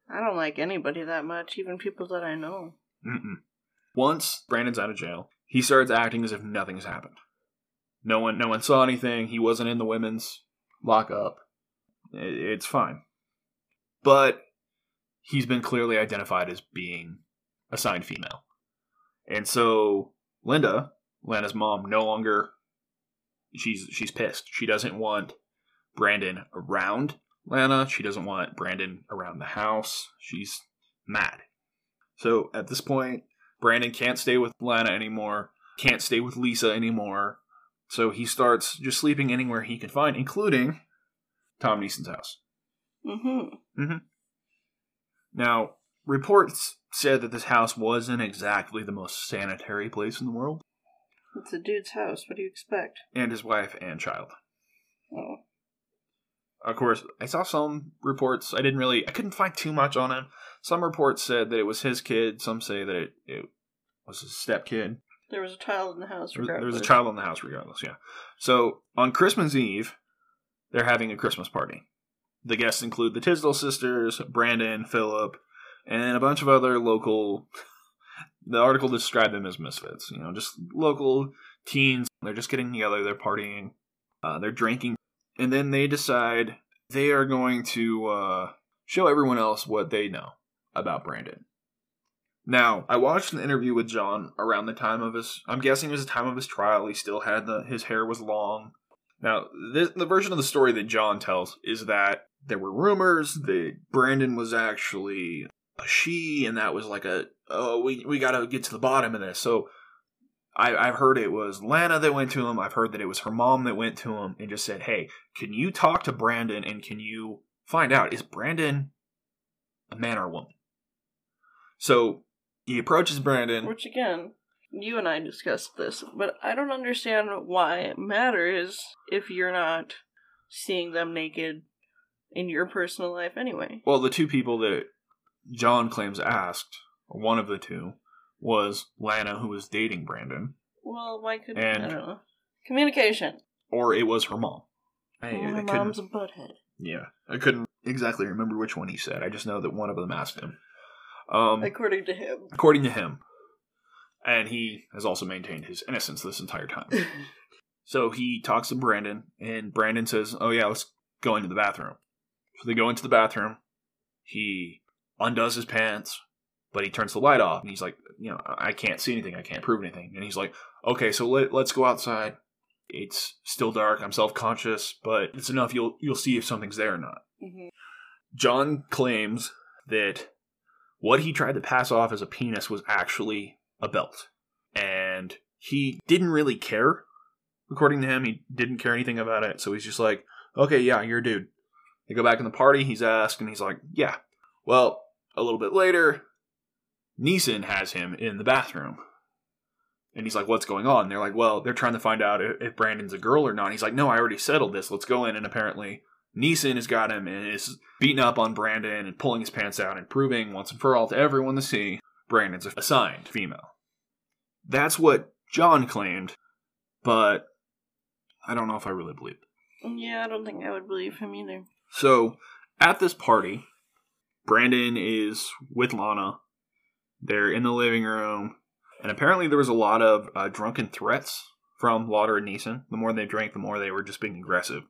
I don't like anybody that much, even people that I know. Mm-mm. Once Brandon's out of jail, he starts acting as if nothing's happened. No one, no one saw anything. He wasn't in the women's lockup. It's fine. But he's been clearly identified as being assigned female, and so Linda, Lana's mom, no longer. She's she's pissed. She doesn't want Brandon around Lana. She doesn't want Brandon around the house. She's mad. So at this point, Brandon can't stay with Lana anymore, can't stay with Lisa anymore. So he starts just sleeping anywhere he can find, including Tom Nissen's house. Mm-hmm. Now, reports said that this house wasn't exactly the most sanitary place in the world, It's a dude's house. What do you expect? and his wife and child. Oh. Of course, I saw some reports. I didn't really, I couldn't find too much on it. Some reports said that it was his kid. Some say that it, it was his stepkid. There was a child in the house, There was, there was a child in the house, regardless. Yeah. So on Christmas Eve, they're having a Christmas party. The guests include the Tisdel sisters, Brandon, Philip, and a bunch of other local. The article described them as misfits. You know, just local teens. They're just getting together. They're partying. Uh, they're drinking, and then they decide they are going to uh, show everyone else what they know about Brandon. Now, I watched an interview with John around the time of his. I'm guessing it was the time of his trial. He still had the his hair was long. Now, this, the version of the story that John tells is that there were rumors that Brandon was actually a she, and that was like a oh we we got to get to the bottom of this. So, I, I've heard it was Lana that went to him. I've heard that it was her mom that went to him and just said, "Hey, can you talk to Brandon and can you find out is Brandon a man or a woman?" So he approaches Brandon. Which again, you and I discussed this, but I don't understand why it matters if you're not seeing them naked in your personal life anyway. Well, the two people that John claims asked, one of the two, was Lana, who was dating Brandon, Well, why could And- I don't know. Communication. or it was her mom. I, Well, I couldn't, mom's a butthead. yeah, I couldn't exactly remember which one he said. I just know that one of them asked him. Um, According to him. according to him, and he has also maintained his innocence this entire time. So he talks to Brandon, and Brandon says, Oh, yeah, let's go into the bathroom. So they go into the bathroom. He undoes his pants, but he turns the light off, and he's like, You know, I can't see anything. I can't prove anything. And he's like, Okay, so let, let's go outside. It's still dark. I'm self conscious, but it's enough. You'll you'll see if something's there or not. Mm-hmm. John claims that what he tried to pass off as a penis was actually a belt. And he didn't really care. According to him, he didn't care anything about it. So he's just like, okay, yeah, you're a dude. They go back in the party, he's asked, and he's like, yeah. Well, a little bit later, Nissen has him in the bathroom. And he's like, what's going on? And they're like, well, they're trying to find out if Brandon's a girl or not. And he's like, no, I already settled this. Let's go in. And apparently, Nissen has got him and is beating up on Brandon and pulling his pants out and proving once and for all to everyone to see Brandon's assigned female. That's what John claimed, but I don't know if I really believe it. Yeah, I don't think I would believe him either. So, at this party, Brandon is with Lana. They're in the living room, and apparently there was a lot of uh, drunken threats from Lotter and Nissen. The more they drank, the more they were just being aggressive.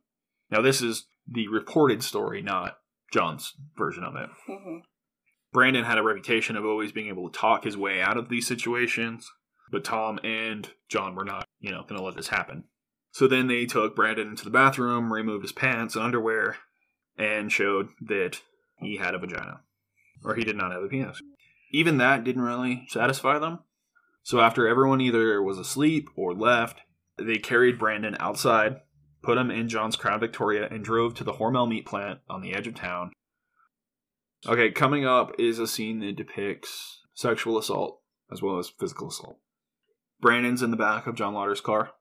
Now, this is the reported story, not John's version of it. Mm-hmm. Brandon had a reputation of always being able to talk his way out of these situations, but Tom and John were not, you know, going to let this happen. So then they took Brandon into the bathroom, removed his pants and underwear, and showed that he had a vagina. Or he did not have a penis. Even that didn't really satisfy them. So after everyone either was asleep or left, they carried Brandon outside, put him in John's Crown Victoria, and drove to the Hormel meat plant on the edge of town. Okay, coming up is a scene that depicts sexual assault as well as physical assault. Brandon's in the back of John Lotter's car.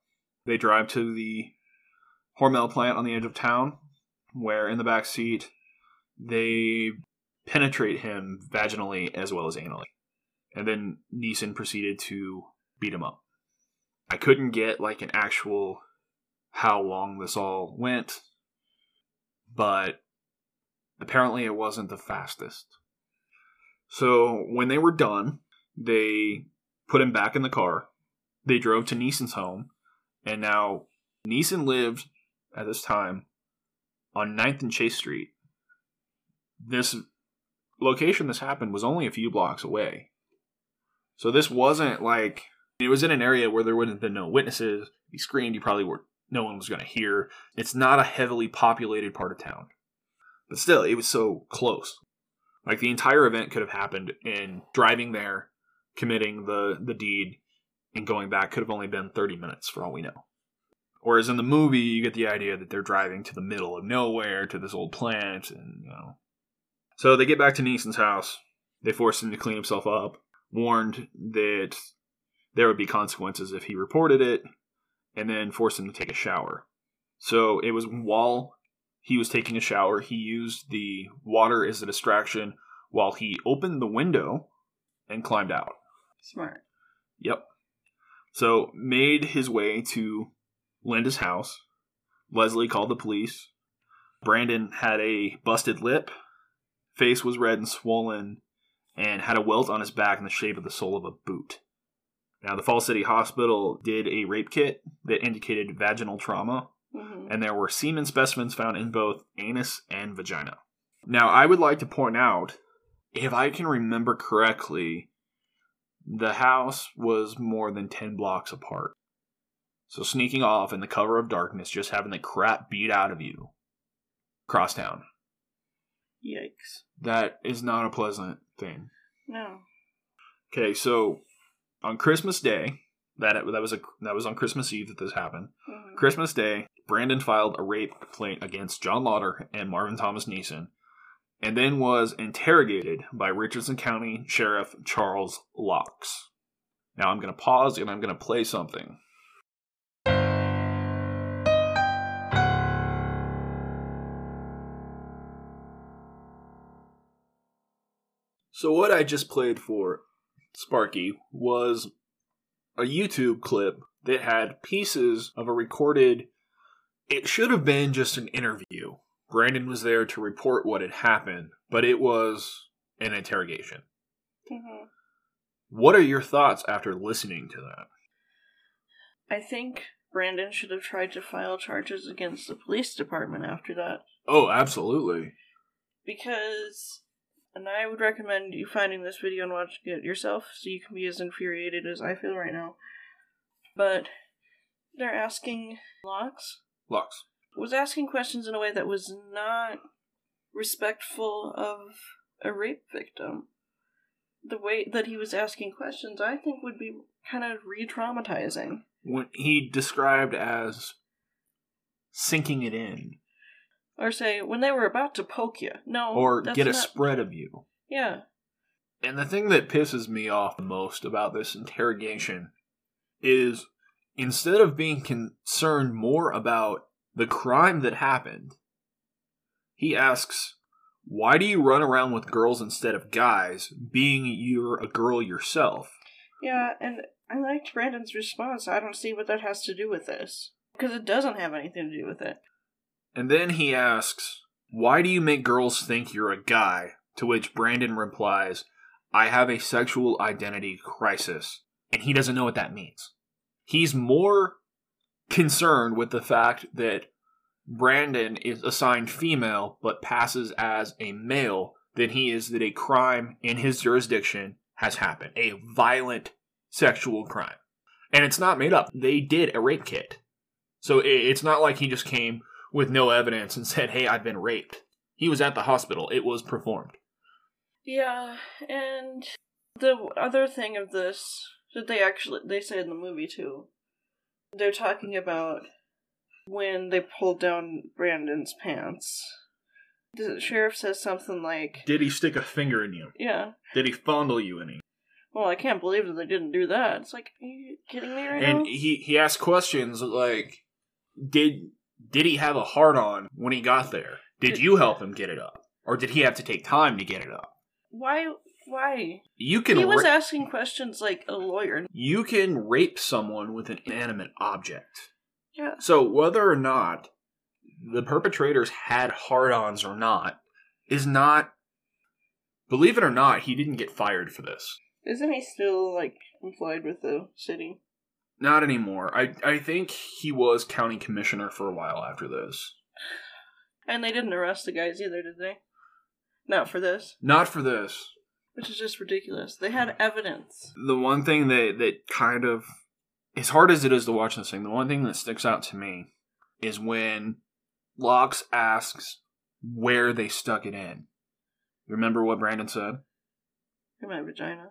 They drive to the Hormel plant on the edge of town, where in the back seat they penetrate him vaginally as well as anally. And then Nissen proceeded to beat him up. I couldn't get like an actual how long this all went, but apparently it wasn't the fastest. So when they were done, they put him back in the car. They drove to Nissen's home, and now Nissen lived at this time on 9th and Chase Street. This location this happened was only a few blocks away. So this wasn't like it was in an area where there wouldn't have been no witnesses. He screamed, you probably were no one was going to hear. It's not a heavily populated part of town. But still, it was so close. Like the entire event could have happened in driving there, committing the the deed, and going back could have only been 30 minutes for all we know. Whereas in the movie, you get the idea that they're driving to the middle of nowhere to this old plant, and you know. So they get back to Nissen's house. They force him to clean himself up, warned that there would be consequences if he reported it, and then forced him to take a shower. So it was while he was taking a shower, he used the water as a distraction while he opened the window and climbed out. Smart. Yep. So made his way to Linda's house. Leslie called the police. Brandon had a busted lip, face was red and swollen, and had a welt on his back in the shape of the sole of a boot. Now, the Fall City Hospital did a rape kit that indicated vaginal trauma, Mm-hmm. and there were semen specimens found in both anus and vagina. Now, I would like to point out, if I can remember correctly, the house was more than 10 blocks apart. So, sneaking off in the cover of darkness, just having the crap beat out of you across town, Yikes. that is not a pleasant thing. No. Okay, so on Christmas Day, that that was a that was on Christmas Eve that this happened. Mhm. Christmas Day, Brandon filed a rape complaint against John Lotter and Marvin Thomas Nissen, and then was interrogated by Richardson County Sheriff Charles Laux. Now I'm going to pause and I'm going to play something. So what I just played for Sparky was a YouTube clip that had pieces of a recorded. It should have been just an interview. Brandon was there to report what had happened, but it was an interrogation. Mhm. What are your thoughts after listening to that? I think Brandon should have tried to file charges against the police department after that. Oh, absolutely. Because, and I would recommend you finding this video and watching it yourself so you can be as infuriated as I feel right now. But they're asking Laux Laux. was asking questions in a way that was not respectful of a rape victim. The way that he was asking questions, I think, would be kind of re traumatizing. What he described as sinking it in Or say, when they were about to poke you. No. or get a not- spread of you. Yeah. And the thing that pisses me off the most about this interrogation is instead of being concerned more about the crime that happened, he asks, Why do you run around with girls instead of guys, being you're a girl yourself? Yeah, and I liked Brandon's response. I don't see what that has to do with this. Because it doesn't have anything to do with it. And then he asks, Why do you make girls think you're a guy? To which Brandon replies, I have a sexual identity crisis. And he doesn't know what that means. He's more concerned with the fact that Brandon is assigned female but passes as a male than he is that a crime in his jurisdiction has happened. A violent sexual crime. And it's not made up. They did a rape kit. So it's not like he just came with no evidence and said, "Hey, I've been raped." He was at the hospital. It was performed. Yeah, and the other thing of this that they actually they say in the movie too. They're talking about when they pulled down Brandon's pants. The sheriff says something like, Did he stick a finger in you? "Yeah, Did he fondle you any? well, I can't believe that they didn't do that." It's like, are you kidding me right now? And he he asked questions like, "Did did he have a hard on when he got there? Did you help him get it up, or did he have to take time to get it up?" Why? Why? You can He was ra- asking questions like a lawyer. you can rape someone with an inanimate object. Yeah. So whether or not the perpetrators had hard-ons or not is not believe it or not, he didn't get fired for this. Isn't he still like employed with the city? Not anymore. I I think he was county commissioner for a while after this. And they didn't arrest the guys either, did they? Not for this, Not for this. which is just ridiculous. They had evidence. The one thing that that kind of as hard as it is to watch this thing, the one thing that sticks out to me is when Laux asks where they stuck it in. Remember what Brandon said? In my vagina.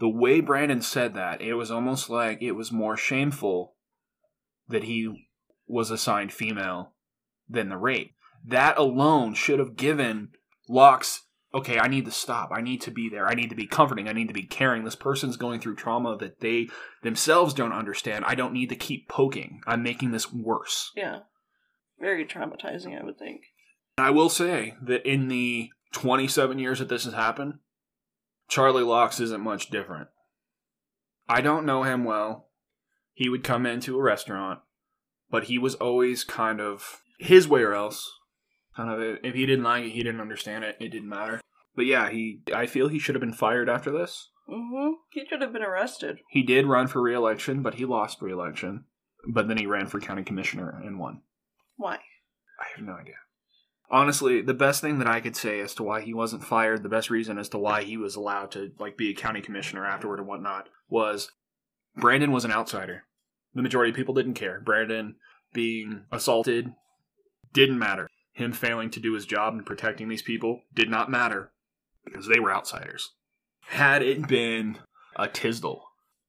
The way Brandon said that, it was almost like it was more shameful that he was assigned female than the rape. That alone should have given Laux, okay, I need to stop. I need to be there. I need to be comforting. I need to be caring. This person's going through trauma that they themselves don't understand. I don't need to keep poking. I'm making this worse. Yeah. Very traumatizing, I would think. I will say that in the 27 years that this has happened, Charlie Laux isn't much different. I don't know him well. He would come into a restaurant, but he was always kind of his way or else. Kind of, if he didn't like it, he didn't understand it. It didn't matter. But yeah, he. I feel he should have been fired after this. Mm-hmm. He should have been arrested. He did run for re-election, but he lost re-election. But then he ran for county commissioner and won. Why? I have no idea. Honestly, the best thing that I could say as to why he wasn't fired, the best reason as to why he was allowed to like be a county commissioner afterward and whatnot, was Brandon was an outsider. The majority of people didn't care. Brandon being assaulted didn't matter. Him failing to do his job and protecting these people did not matter because they were outsiders. Had it been a Tisdel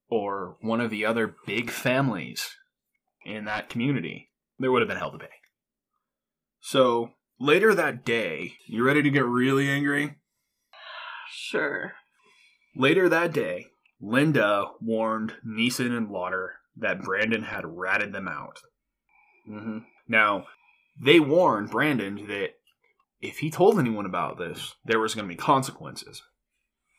or one of the other big families in that community, there would have been hell to pay. So later that day, you ready to get really angry? Sure. Later that day, Linda warned Nissen and Lotter that Brandon had ratted them out. hmm Now, they warned Brandon that if he told anyone about this, there was going to be consequences.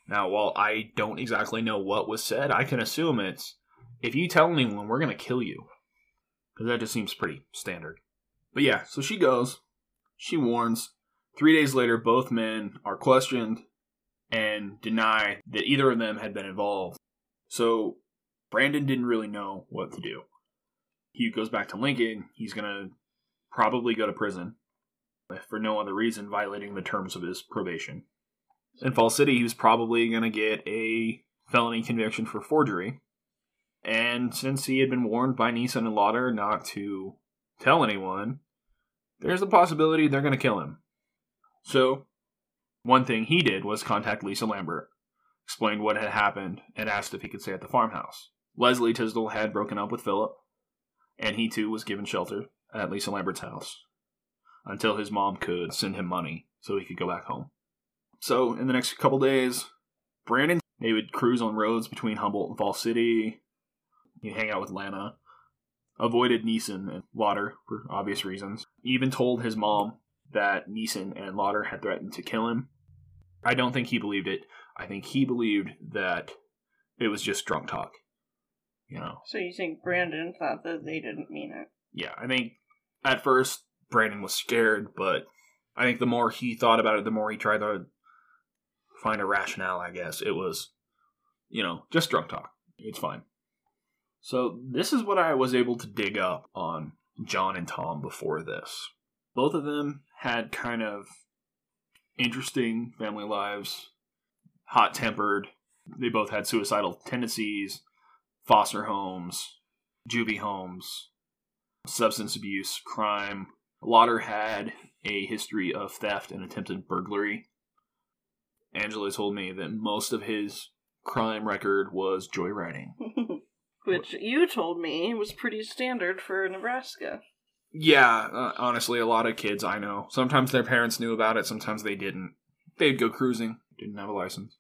Now, while I don't exactly know what was said, I can assume it's if you tell anyone, we're going to kill you. Because that just seems pretty standard. But yeah, so she goes. She warns. Three days later, both men are questioned and deny that either of them had been involved. So Brandon didn't really know what to do. he goes back to Lincoln, he's going to probably go to prison for no other reason violating the terms of his probation. In Fall City, he was probably going to get a felony conviction for forgery. And since he had been warned by Nissen and Lotter not to tell anyone, there's a possibility they're going to kill him. So, one thing he did was contact Lisa Lambert, explained what had happened, and asked if he could stay at the farmhouse. Leslie Tisdel had broken up with Philip, and he too was given shelter at Lisa Lambert's house until his mom could send him money so he could go back home. So, in the next couple days, Brandon, they would cruise on roads between Humboldt and Fall City. He'd hang out with Lana. Avoided Nissen and Lotter for obvious reasons. He even told his mom that Nissen and Lotter had threatened to kill him. I don't think he believed it. I think he believed that it was just drunk talk. You know. So you think Brandon thought that they didn't mean it? Yeah, I think at first Brandon was scared, but I think the more he thought about it, the more he tried to find a rationale, I guess. It was, you know, just drunk talk. It's fine. So, this is what I was able to dig up on John and Tom before this. Both of them had kind of interesting family lives, hot tempered. They both had suicidal tendencies, foster homes, juvie homes, substance abuse, crime. Lotter had a history of theft and attempted burglary. Angela told me that most of his crime record was joyriding. Which you told me was pretty standard for Nebraska. Yeah, uh, honestly, a lot of kids I know. Sometimes their parents knew about it, sometimes they didn't. They'd go cruising, didn't have a license.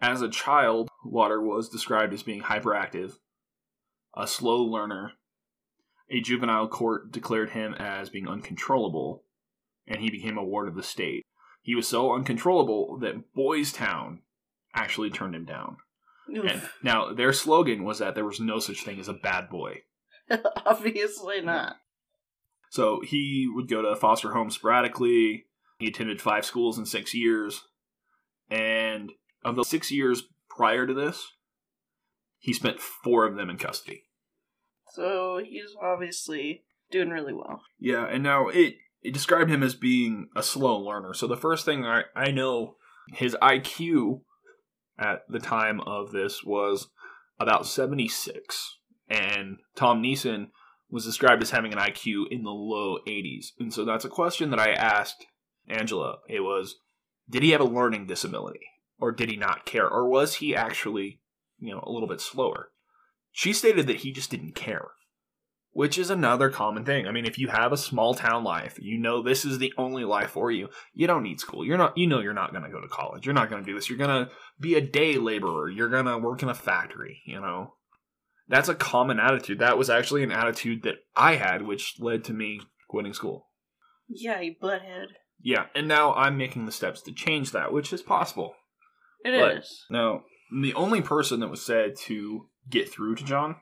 As a child, Lotter was described as being hyperactive, a slow learner. A juvenile court declared him as being uncontrollable, and he became a ward of the state. He was so uncontrollable that Boys Town actually turned him down. Now, their slogan was that there was no such thing as a bad boy. Obviously not. So he would go to foster homes sporadically. He attended five schools in six years. And of the six years prior to this, he spent four of them in custody. So he's obviously doing really well. Yeah, and now it, it described him as being a slow learner. So the first thing I, I know, his IQ at the time of this was about 76. And Tom Nissen was described as having an IQ in the low 80s. And so that's a question that I asked Angela. It was, did he have a learning disability? Or did he not care? Or was he actually, you know, a little bit slower? She stated that he just didn't care which is another common thing. I mean, if you have a small town life, you know this is the only life for you. You don't need school. You're not you know you're not going to go to college. You're not going to do this. You're going to be a day laborer. You're going to work in a factory, you know. That's a common attitude. That was actually an attitude that I had which led to me quitting school. Yeah, you butthead. Yeah, and now I'm making the steps to change that, which is possible. It but is. Now, the only person that was said to get through to John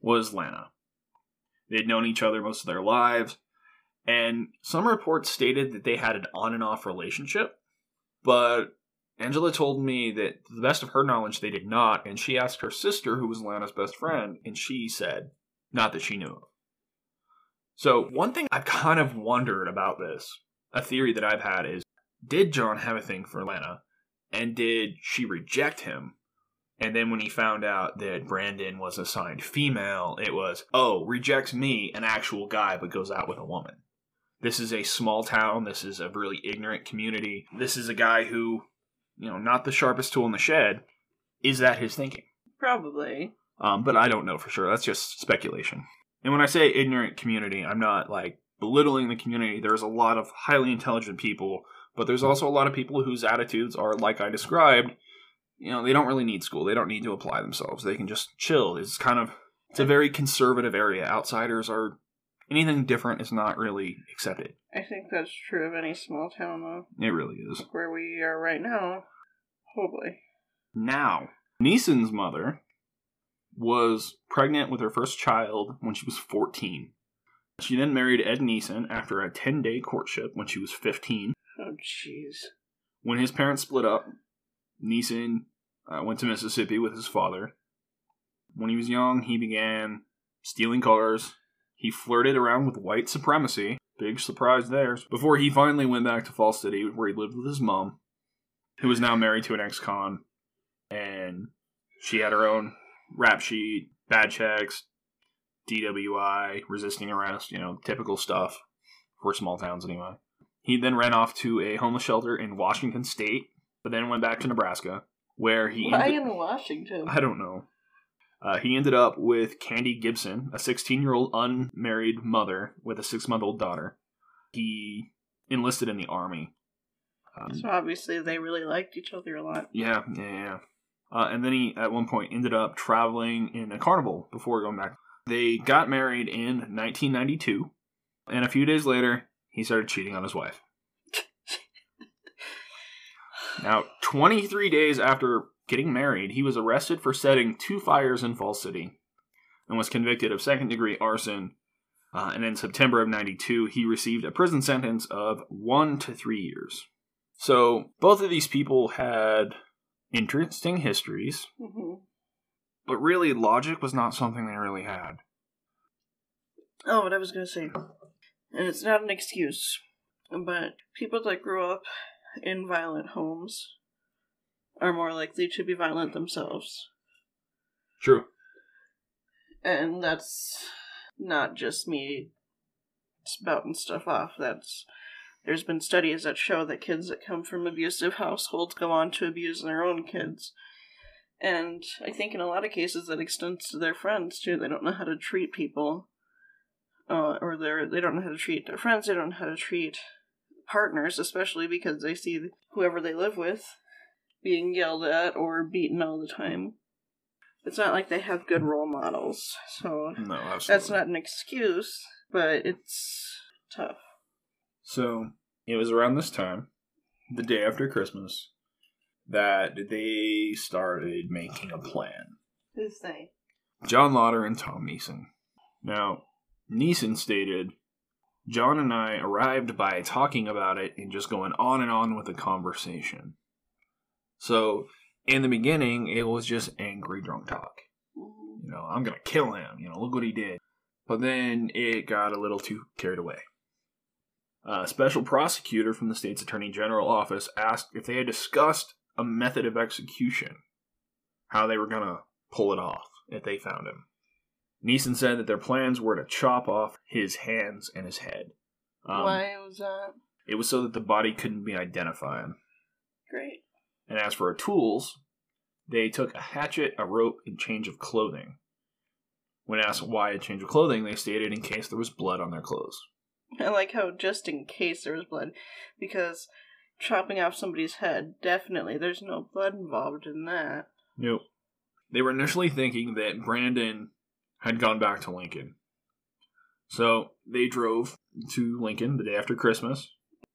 was Lana. They'd known each other most of their lives, and some reports stated that they had an on and off relationship, but Angela told me that to the best of her knowledge they did not, and she asked her sister, who was Lana's best friend, and she said not that she knew of. So, one thing I've kind of wondered about this, a theory that I've had is did John have a thing for Lana? And did she reject him and then when he found out that Brandon was assigned female, it was, oh, rejects me, an actual guy, but goes out with a woman. This is a small town. This is a really ignorant community. This is a guy who, you know, not the sharpest tool in the shed. Is that his thinking? Probably. Um, but I don't know for sure. That's just speculation. And when I say ignorant community, I'm not like belittling the community. There's a lot of highly intelligent people, but there's also a lot of people whose attitudes are like I described you know, they don't really need school. They don't need to apply themselves. They can just chill. It's kind of it's a very conservative area. Outsiders are anything different is not really accepted. I think that's true of any small town though. It really is. Where we are right now. Probably. Now, Nissen's mother was pregnant with her first child when she was 14. She then married Ed Nissen after a 10 day courtship when she was 15. Oh, jeez. When his parents split up, Nissen uh, went to Mississippi with his father. When he was young, he began stealing cars. He flirted around with white supremacy. Big surprise there. Before he finally went back to Fall City, where he lived with his mom, who was now married to an ex con. And she had her own rap sheet, bad checks, DWI, resisting arrest, you know, typical stuff for small towns anyway. He then ran off to a homeless shelter in Washington State, but then went back to Nebraska, where he. Why ended- in Washington? I don't know. Uh, he ended up with Candy Gibson, a 16 year old unmarried mother with a six month old daughter. He enlisted in the army. Um, So obviously they really liked each other a lot. yeah, yeah, yeah. Uh, and then he, at one point, ended up traveling in a carnival before going back. They got married in 1992, and a few days later, he started cheating on his wife. Now, 23 days after getting married, he was arrested for setting two fires in Fall City and was convicted of second degree arson. Uh, and in September of 92, he received a prison sentence of one to three years. So, both of these people had interesting histories, hmm but really, logic was not something they really had. Oh, what I was gonna say, and it's not an excuse, but people that grew up in violent homes are more likely to be violent themselves, True. and that's not just me spouting stuff off. That's there's been studies that show that kids that come from abusive households go on to abuse their own kids. And I think in a lot of cases that extends to their friends too. They don't know how to treat people. Uh, or they're they don't know how to treat their friends, they don't know how to treat partners, especially because they see whoever they live with being yelled at or beaten all the time. It's not like they have good role models, so No, absolutely. that's not an excuse, but it's tough. So it was around this time, the day after Christmas, that they started making a plan. Who's they? John Lotter and Tom Nissen. Now, Nissen stated, John and I arrived by talking about it and just going on and on with the conversation. So, in the beginning, it was just angry drunk talk. You know, I'm gonna kill him. You know, look what he did. But then it got a little too carried away. A special prosecutor from the state's attorney general office asked if they had discussed a method of execution, how they were gonna pull it off if they found him. Nissen said that their plans were to chop off his hands and his head. Um, Why was that? It was so that the body couldn't be identified. Great. And as for tools, they took a hatchet, a rope, and change of clothing. When asked why a change of clothing, they stated in case there was blood on their clothes. I like how just in case there was blood, because chopping off somebody's head, definitely there's no blood involved in that. Nope. They were initially thinking that Brandon had gone back to Lincoln. So they drove to Lincoln the day after Christmas.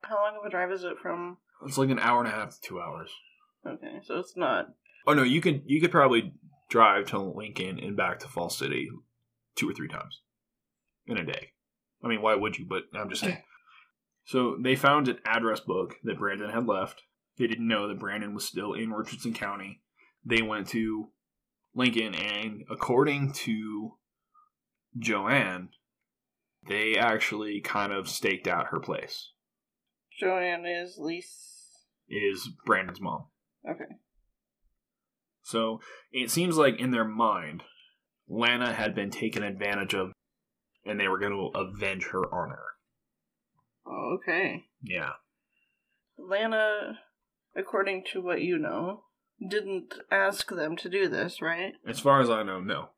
How long of a drive is it from? It's like an hour and a half to two hours. Okay, so it's not. Oh no, you could you could probably drive to Lincoln and back to Fall City two or three times in a day. I mean, why would you? But I'm just saying. So they found an address book that Brandon had left. They didn't know that Brandon was still in Richardson County. They went to Lincoln, and according to Joanne, they actually kind of staked out her place. Joanne is Lise. Is Brandon's mom. Okay. So it seems like in their mind, Lana had been taken advantage of, and they were going to avenge her honor. Oh, okay. Yeah. Lana, according to what you know, didn't ask them to do this, right? As far as I know, no.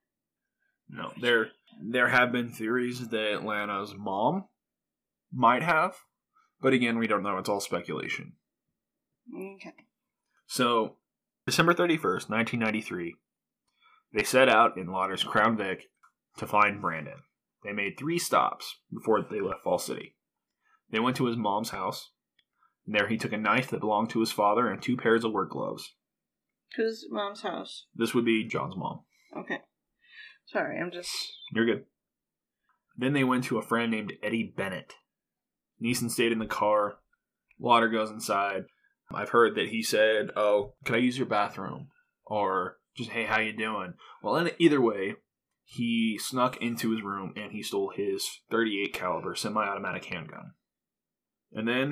No. There there have been theories that Lana's mom might have, but again, we don't know. It's all speculation. Okay. So, December 31st, 1993, they set out in Lotter's Crown Vic to find Brandon. They made three stops before they left Fall City. They went to his mom's house. and There, he took a knife that belonged to his father and two pairs of work gloves. Whose mom's house? This would be John's mom. Okay. Sorry, I'm just. You're good. Then they went to a friend named Eddie Bennett. Nissen stayed in the car. Lotter goes inside. I've heard that he said, "Oh, can I use your bathroom?" Or just, "Hey, how you doing?" Well, in either way, he snuck into his room and he stole his 38 caliber semi-automatic handgun. And then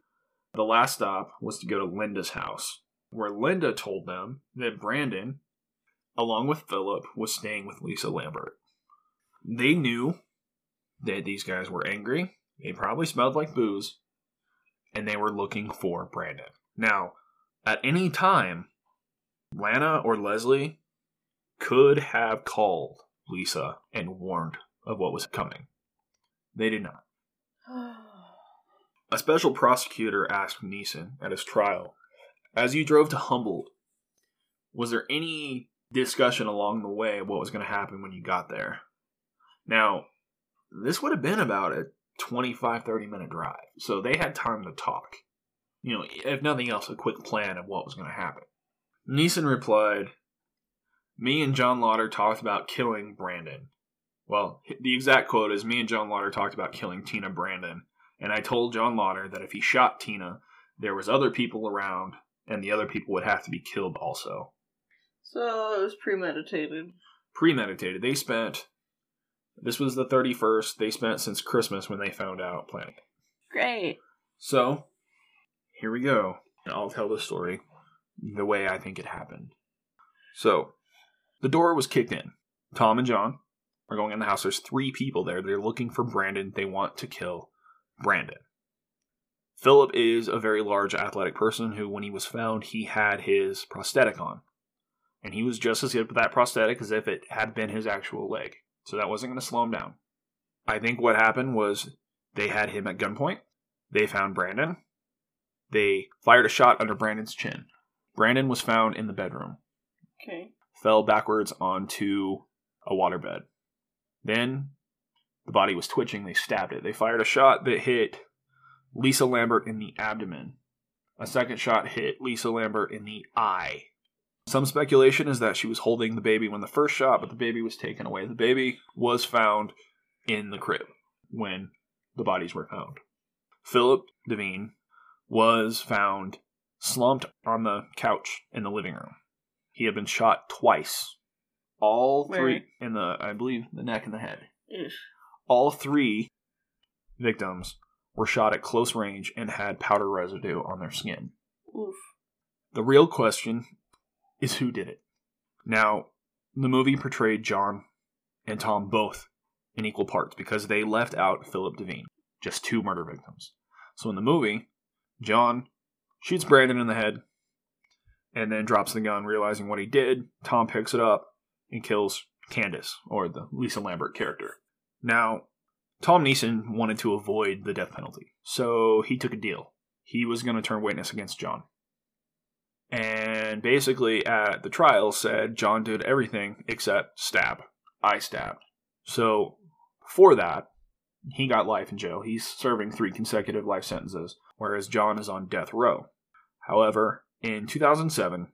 the last stop was to go to Linda's house, where Linda told them that Brandon, along with Philip, was staying with Lisa Lambert. They knew that these guys were angry. They probably smelled like booze, and they were looking for Brandon. Now, at any time, Lana or Leslie could have called Lisa and warned of what was coming. They did not. A special prosecutor asked Nissen at his trial, as you drove to Humboldt, was there any discussion along the way what was going to happen when you got there? Now, this would have been about a 25 30 minute drive, so they had time to talk. You know, if nothing else, a quick plan of what was going to happen. Nissen replied, Me and John Lotter talked about killing Brandon. Well, the exact quote is Me and John Lotter talked about killing Teena Brandon, and I told John Lotter that if he shot Teena, there was other people around, and the other people would have to be killed also. So it was premeditated. Premeditated. They spent. This was the 31st. They spent since Christmas when they found out planning. Great. So, here we go. I'll tell the story the way I think it happened. So, the door was kicked in. Tom and John are going in the house. There's three people there. They're looking for Brandon. They want to kill Brandon. Philip is a very large athletic person who, when he was found, he had his prosthetic on. And he was just as good with that prosthetic as if it had been his actual leg. So that wasn't going to slow him down. I think what happened was they had him at gunpoint. They found Brandon. They fired a shot under Brandon's chin. Brandon was found in the bedroom. Okay. Fell backwards onto a waterbed. Then the body was twitching. They stabbed it. They fired a shot that hit Lisa Lambert in the abdomen. A second shot hit Lisa Lambert in the eye. Some speculation is that she was holding the baby when the first shot, but the baby was taken away. The baby was found in the crib when the bodies were found. Philip Devine was found slumped on the couch in the living room. He had been shot twice. All Where? three in the, I believe, the neck and the head. All three victims were shot at close range and had powder residue on their skin. Oof. The real question is who did it. Now, the movie portrayed John and Tom both in equal parts because they left out Philip Devine, just two murder victims. So in the movie, John shoots Brandon in the head and then drops the gun, realizing what he did. Tom picks it up and kills Candace, or the Lisa Lambert character. Now, Tom Nissen wanted to avoid the death penalty, so he took a deal. He was going to turn witness against John. And basically, at the trial, said John did everything except stab. I stabbed. So, for that, he got life in jail. He's serving three consecutive life sentences, whereas John is on death row. However, in 2007,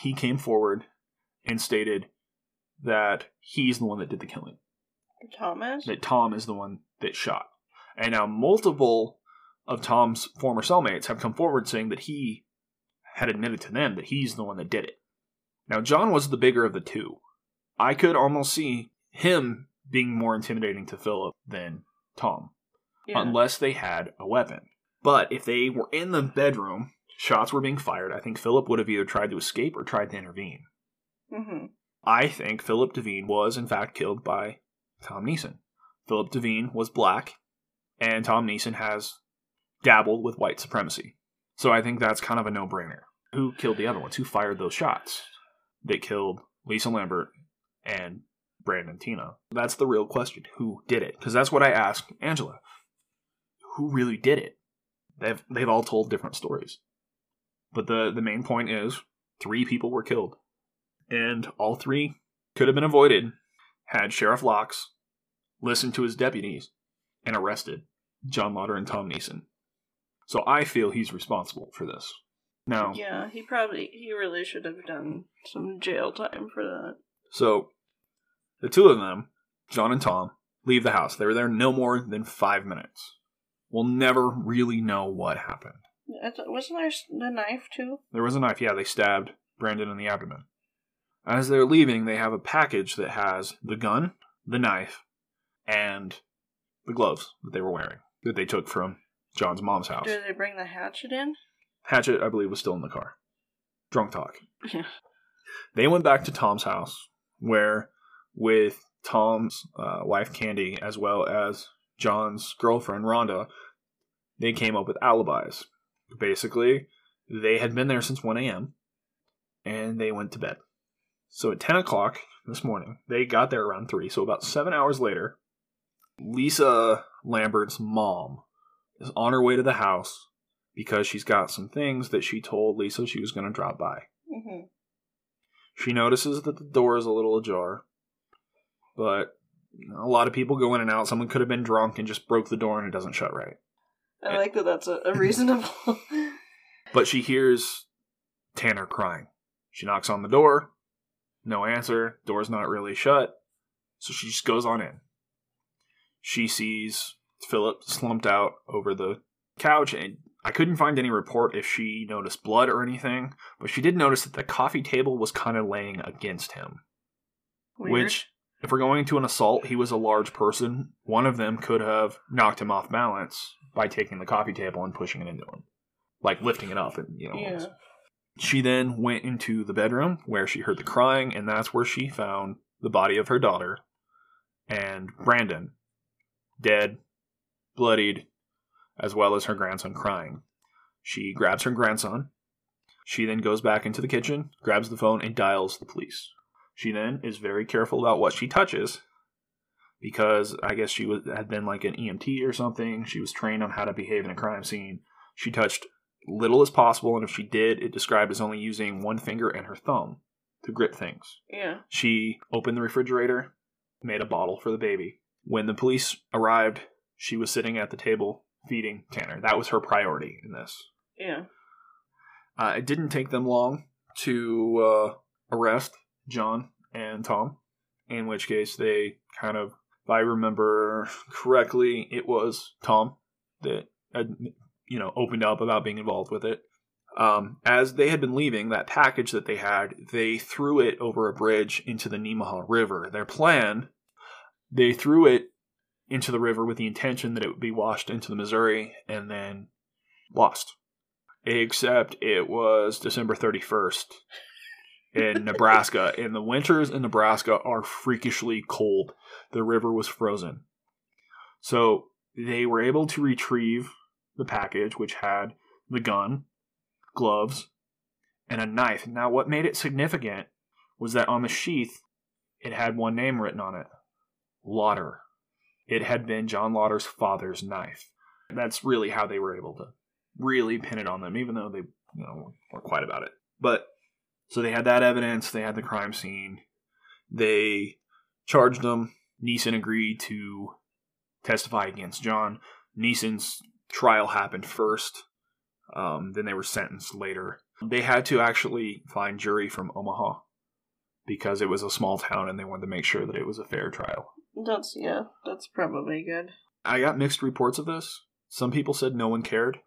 he came forward and stated that he's the one that did the killing Thomas? that Tom is the one that shot. And now multiple of Tom's former cellmates have come forward saying that he had admitted to them that he's the one that did it. Now John was the bigger of the two. I could almost see him being more intimidating to Philip than Tom, Yeah. unless they had a weapon. But if they were in the bedroom, shots were being fired, I think Philip would have either tried to escape or tried to intervene. mm-hmm. I think Philip Devine was, in fact, killed by Tom Nissen. Philip Devine was black, and Tom Nissen has dabbled with white supremacy. So I think that's kind of a no brainer. Who killed the other ones? Who fired those shots that killed Lisa Lambert and Brandon Teena? That's the real question. Who did it? Because that's what I asked Angela. Who really did it? They've they've all told different stories. But the, the main point is three people were killed. And all three could have been avoided had Sheriff Laux listened to his deputies and arrested John Lotter and Tom Nissen. So I feel he's responsible for this. Now, Yeah, he probably, he really should have done some jail time for that. so the two of them, John and Tom, leave the house. They were there no more than five minutes. We'll never really know what happened. Wasn't there the knife too? There was a knife. Yeah, they stabbed Brandon in the abdomen. As they're leaving, they have a package that has the gun, the knife, and the gloves that they were wearing that they took from John's mom's house. Did they bring the hatchet in? Hatchet, I believe, was still in the car. Drunk talk. Yeah. They went back to Tom's house, where, with Tom's uh, wife Candy, as well as John's girlfriend Rhonda, they came up with alibis. Basically, they had been there since 1 a.m. and they went to bed. So at 10 o'clock this morning, they got there around 3. So about seven hours later, Lisa Lambert's mom is on her way to the house because she's got some things that she told Lisa she was going to drop by. hmm She notices that the door is a little ajar, but a lot of people go in and out. Someone could have been drunk and just broke the door and it doesn't shut right. I like that. That's a, a reasonable. But she hears Tanner crying. She knocks on the door. No answer. Door's not really shut. So she just goes on in. She sees Philip slumped out over the couch, and I couldn't find any report if she noticed blood or anything, but she did notice that the coffee table was kind of laying against him. Weird. Which, if we're going to an assault, he was a large person. One of them could have knocked him off balance by taking the coffee table and pushing it into him, like lifting it up and you know. Yeah. She then went into the bedroom where she heard the crying, and that's where she found the body of her daughter and Brandon, dead, bloodied, as well as her grandson crying. She grabs her grandson. She then goes back into the kitchen, grabs the phone, and dials the police. She then is very careful about what she touches because I guess she was, had been like an EMT or something. She was trained on how to behave in a crime scene. She touched little as possible, and if she did, it described as only using one finger and her thumb to grip things. Yeah. She opened the refrigerator, made a bottle for the baby. When the police arrived, she was sitting at the table feeding Tanner. That was her priority in this. Yeah. Uh, it didn't take them long to uh, arrest John and Tom, in which case they kind of, if I remember correctly, it was Tom that had, you know opened up about being involved with it. Um, as they had been leaving, that package that they had, they threw it over a bridge into the Nemaha River. Their plan, they threw it into the river with the intention that it would be washed into the Missouri and then lost. Except it was December 31st in Nebraska, and the winters in Nebraska are freakishly cold. The river was frozen. So they were able to retrieve the package, which had the gun, gloves, and a knife. Now, what made it significant was that on the sheath, it had one name written on it Lotter. It had been John Lotter's father's knife. That's really how they were able to really pin it on them, even though they, you know, weren't quite about it. But so they had that evidence. They had the crime scene. They charged them. Nissen agreed to testify against John. Nissen's trial happened first. Um, then they were sentenced later. They had to actually find jury from Omaha because it was a small town and they wanted to make sure that it was a fair trial. That's yeah. That's probably good. I got mixed reports of this. Some people said no one cared.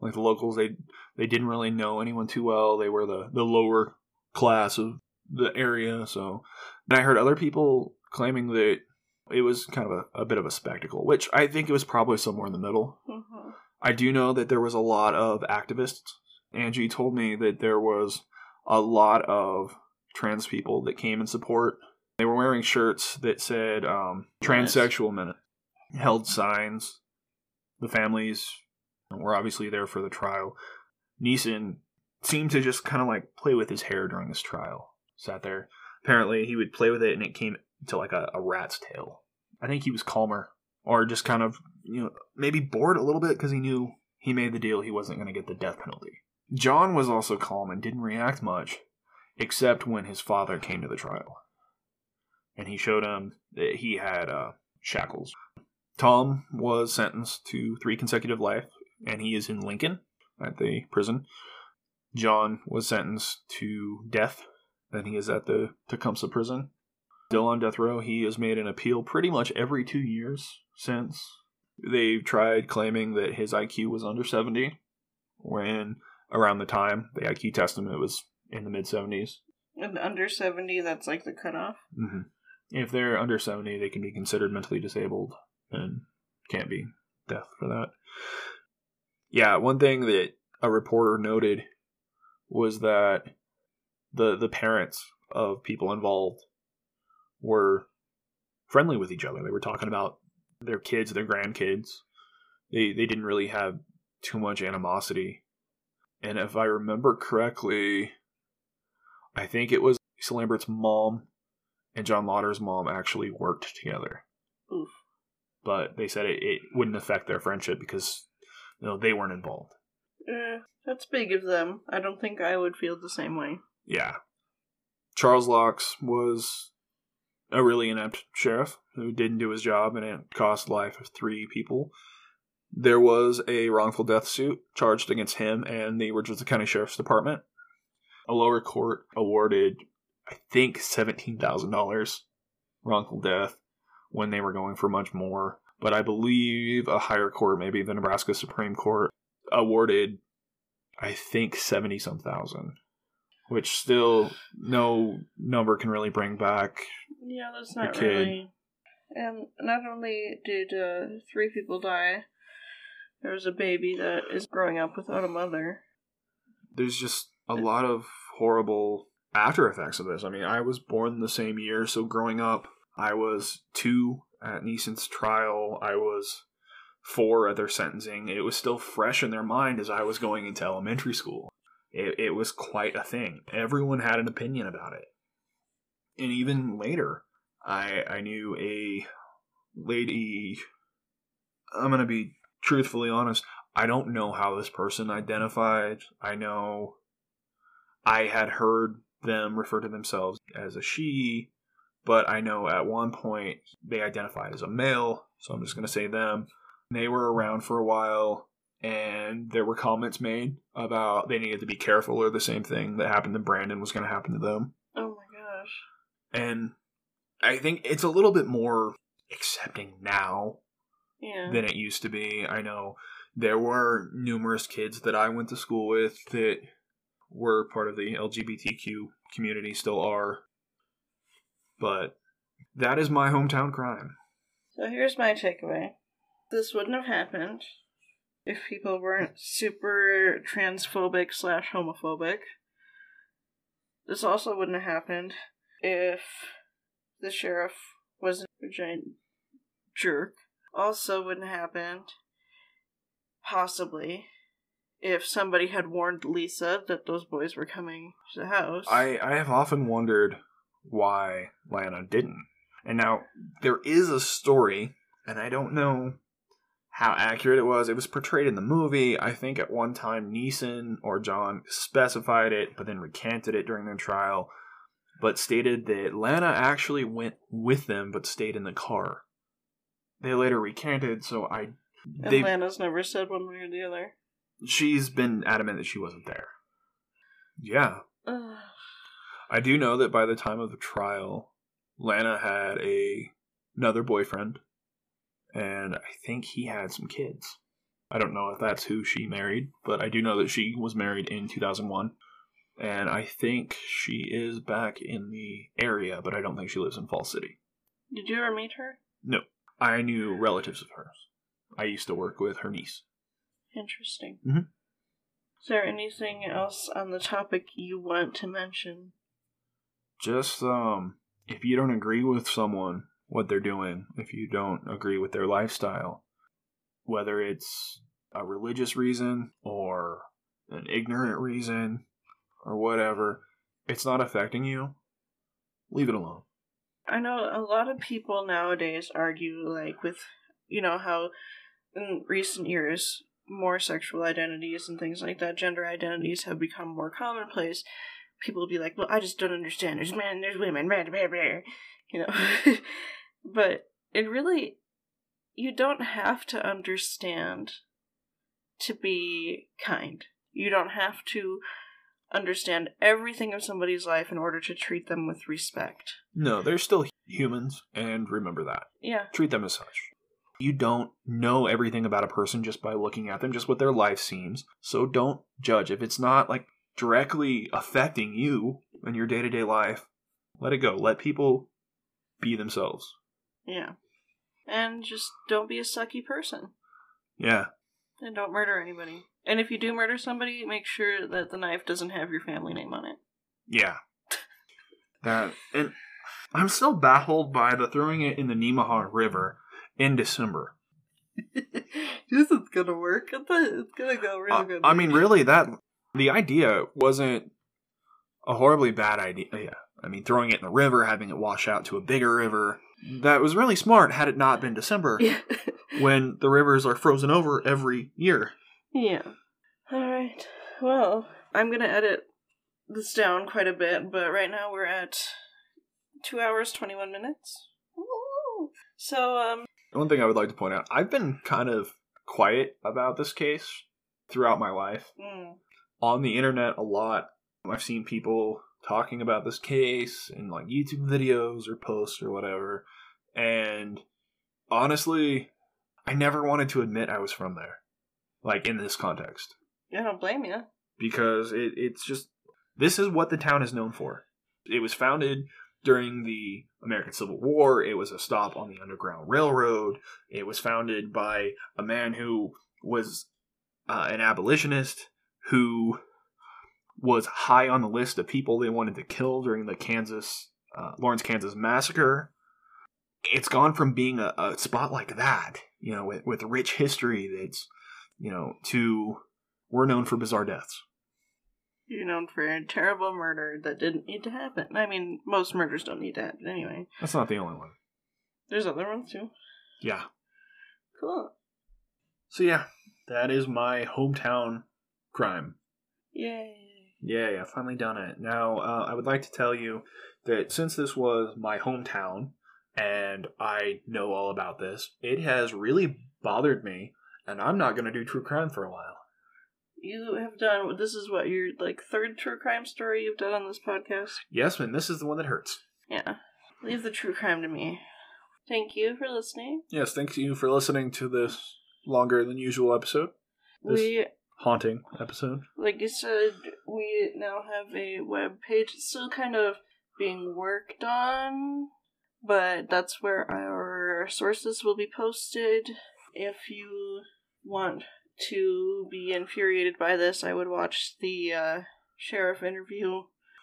Like the locals, they they didn't really know anyone too well. They were the the lower class of the area. So, and I heard other people claiming that it was kind of a, a bit of a spectacle, which I think it was probably somewhere in the middle. hmm I do know that there was a lot of activists. Angie told me that there was a lot of trans people that came in support. They were wearing shirts that said um, Nice. transsexual minute, held signs. The families were obviously there for the trial. Nissen seemed to just kind of like play with his hair during this trial. Sat there. Apparently, he would play with it and it came to like a, a rat's tail. I think he was calmer or just kind of, you know, maybe bored a little bit because he knew he made the deal he wasn't going to get the death penalty. John was also calm and didn't react much, except when his father came to the trial. And he showed him that he had uh, shackles. Tom was sentenced to three consecutive life, and he is in Lincoln at the prison. John was sentenced to death, and he is at the Tecumseh prison. Still on death row, he has made an appeal pretty much every two years since. They've tried claiming that his IQ was under 70, when around the time they IQ tested him, it was in the mid 70s. And under 70, that's like the cutoff. hmm If they're under 70, they can be considered mentally disabled and can't be death for that. Yeah, one thing that a reporter noted was that the the parents of people involved were friendly with each other. They were talking about their kids, their grandkids. They they didn't really have too much animosity. And if I remember correctly, I think it was Lisa Lambert's mom and John Lotter's mom actually worked together. Oof. But they said it, it wouldn't affect their friendship because you know they weren't involved. Eh, that's big of them. I don't think I would feel the same way. Yeah. Charles Laux was a really inept sheriff who didn't do his job and it cost life of three people. There was a wrongful death suit charged against him and the Richardson County Sheriff's Department. A lower court awarded, I think, $17,000 wrongful death when they were going for much more. But I believe a higher court, maybe the Nebraska Supreme Court, awarded, I think, 70 some thousand which still no number can really bring back. Yeah, that's not kid. really. And not only did uh, three people die, there was a baby that is growing up without a mother. There's just a lot of horrible after effects of this. I mean, I was born the same year, so growing up, I was two at Nissen's trial. I was four at their sentencing. It was still fresh in their mind as I was going into elementary school. It, it was quite a thing. Everyone had an opinion about it. And even later, I I knew a lady. I'm gonna be truthfully honest. I don't know how this person identified. I know I had heard them refer to themselves as a she, but I know at one point they identified as a male, so I'm just going to say them. They were around for a while, and there were comments made about they needed to be careful, or the same thing that happened to Brandon was going to happen to them. Oh my gosh. And I think it's a little bit more accepting now Yeah. than it used to be. I know there were numerous kids that I went to school with that were part of the LGBTQ community, still are. But that is my hometown crime. So here's my takeaway. This wouldn't have happened if people weren't super transphobic slash homophobic. This also wouldn't have happened if the sheriff wasn't a giant jerk. Also wouldn't have happened, possibly, if somebody had warned Lisa that those boys were coming to the house. I, I have often wondered why Lana didn't. And now, there is a story, and I don't know how accurate it was. It was portrayed in the movie. I think at one time Nissen or John specified it, but then recanted it during their trial, but stated that Lana actually went with them but stayed in the car. They later recanted, so I. and They, Lana's never said one way or the other. she's been adamant that she wasn't there. Yeah. I do know that by the time of the trial, Lana had a another boyfriend, and I think he had some kids. I don't know if that's who she married, but I do know that she was married in 2001, and I think she is back in the area, but I don't think she lives in Fall City. Did you ever meet her? No, I knew relatives of hers. I used to work with her niece. Interesting. Mhm. Is there anything else on the topic you want to mention? just um if you don't agree with someone what they're doing if you don't agree with their lifestyle whether it's a religious reason or an ignorant reason or whatever it's not affecting you leave it alone I know a lot of people nowadays argue, like, with, you know, how in recent years more sexual identities and things like that, gender identities have become more commonplace. People will be like, well, I just don't understand. There's men, there's women, blah, blah, blah, you know. but it really, you don't have to understand to be kind. You don't have to understand everything of somebody's life in order to treat them with respect. no they're still humans and remember that Yeah. treat them as such you don't know everything about a person just by looking at them just what their life seems so don't judge if it's not like directly affecting you in your day to day life, let it go. Let people be themselves. Yeah. And just don't be a sucky person. Yeah. And don't murder anybody. And if you do murder somebody, make sure that the knife doesn't have your family name on it. Yeah. That and I'm still baffled by the throwing it in the Nemaha River in December. this is gonna work. It's gonna go real Uh, good. I mean, really, that the idea wasn't a horribly bad idea. I mean, throwing it in the river, having it wash out to a bigger river, that was really smart had it not been December Yeah. when the rivers are frozen over every year. yeah. Alright. Well, I'm gonna edit this down quite a bit, but right now we're at two hours, 21 minutes. Woo! So, um, One thing I would like to point out I've been kind of quiet about this case throughout my life. mm, On the internet, a lot. I've seen people talking about this case in like YouTube videos or posts or whatever. And honestly, I never wanted to admit I was from there, like in this context, I don't blame you. because it, it's just this is what the town is known for. It was founded during the American Civil War. It was a stop on the Underground Railroad. It was founded by a man who was uh, an abolitionist who was high on the list of people they wanted to kill during the Kansas uh, Lawrence, Kansas massacre. It's gone from being a, a spot like that, you know, with, with rich history that's, you know, to we're known for bizarre deaths. You're known for a terrible murder that didn't need to happen. I mean, most murders don't need to happen anyway. That's not the only one. There's other ones too. Yeah. Cool. So yeah, that is my hometown crime. Yay. Yeah, yeah, finally done it. Now, uh, I would like to tell you that since this was my hometown and I know all about this, it has really bothered me, and I'm not going to do true crime for a while. You have done. This is what your like third true crime story you've done on this podcast. Yes, and this is the one that hurts. Yeah. Leave the true crime to me. Thank you for listening. Yes, thank you for listening to this longer than usual episode. This We, haunting episode. like you said, we now have a web page. It's still kind of being worked on, but that's where our sources will be posted. If you want to be infuriated by this, I would watch the uh, sheriff interview.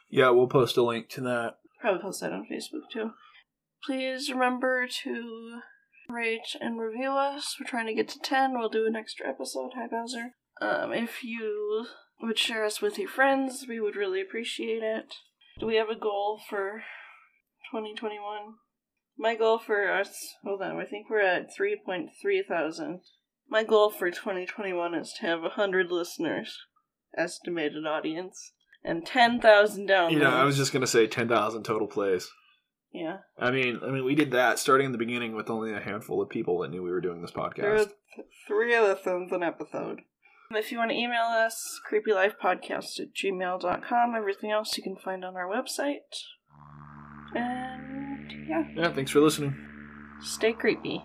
Yeah, we'll post a link to that. Probably post that on Facebook too. Please remember to rate and review us. We're trying to get to 10. We'll do an extra episode. Hi, Bowser. Um, if you would share us with your friends, we would really appreciate it. Do we have a goal for 2021? My goal for us, hold on, I think we're at 3.3 thousand. My goal for 2021 is to have 100 listeners, estimated audience, and 10,000 downloads. You know, I was just gonna say ten thousand total plays. Yeah. I mean, I mean, we did that starting in the beginning with only a handful of people that knew we were doing this There are podcast. th- three listens an episode. Um, if you want to email us, creepylifepodcast at gmail.com. Everything else you can find on our website. And yeah, Yeah, thanks for listening. stay creepy.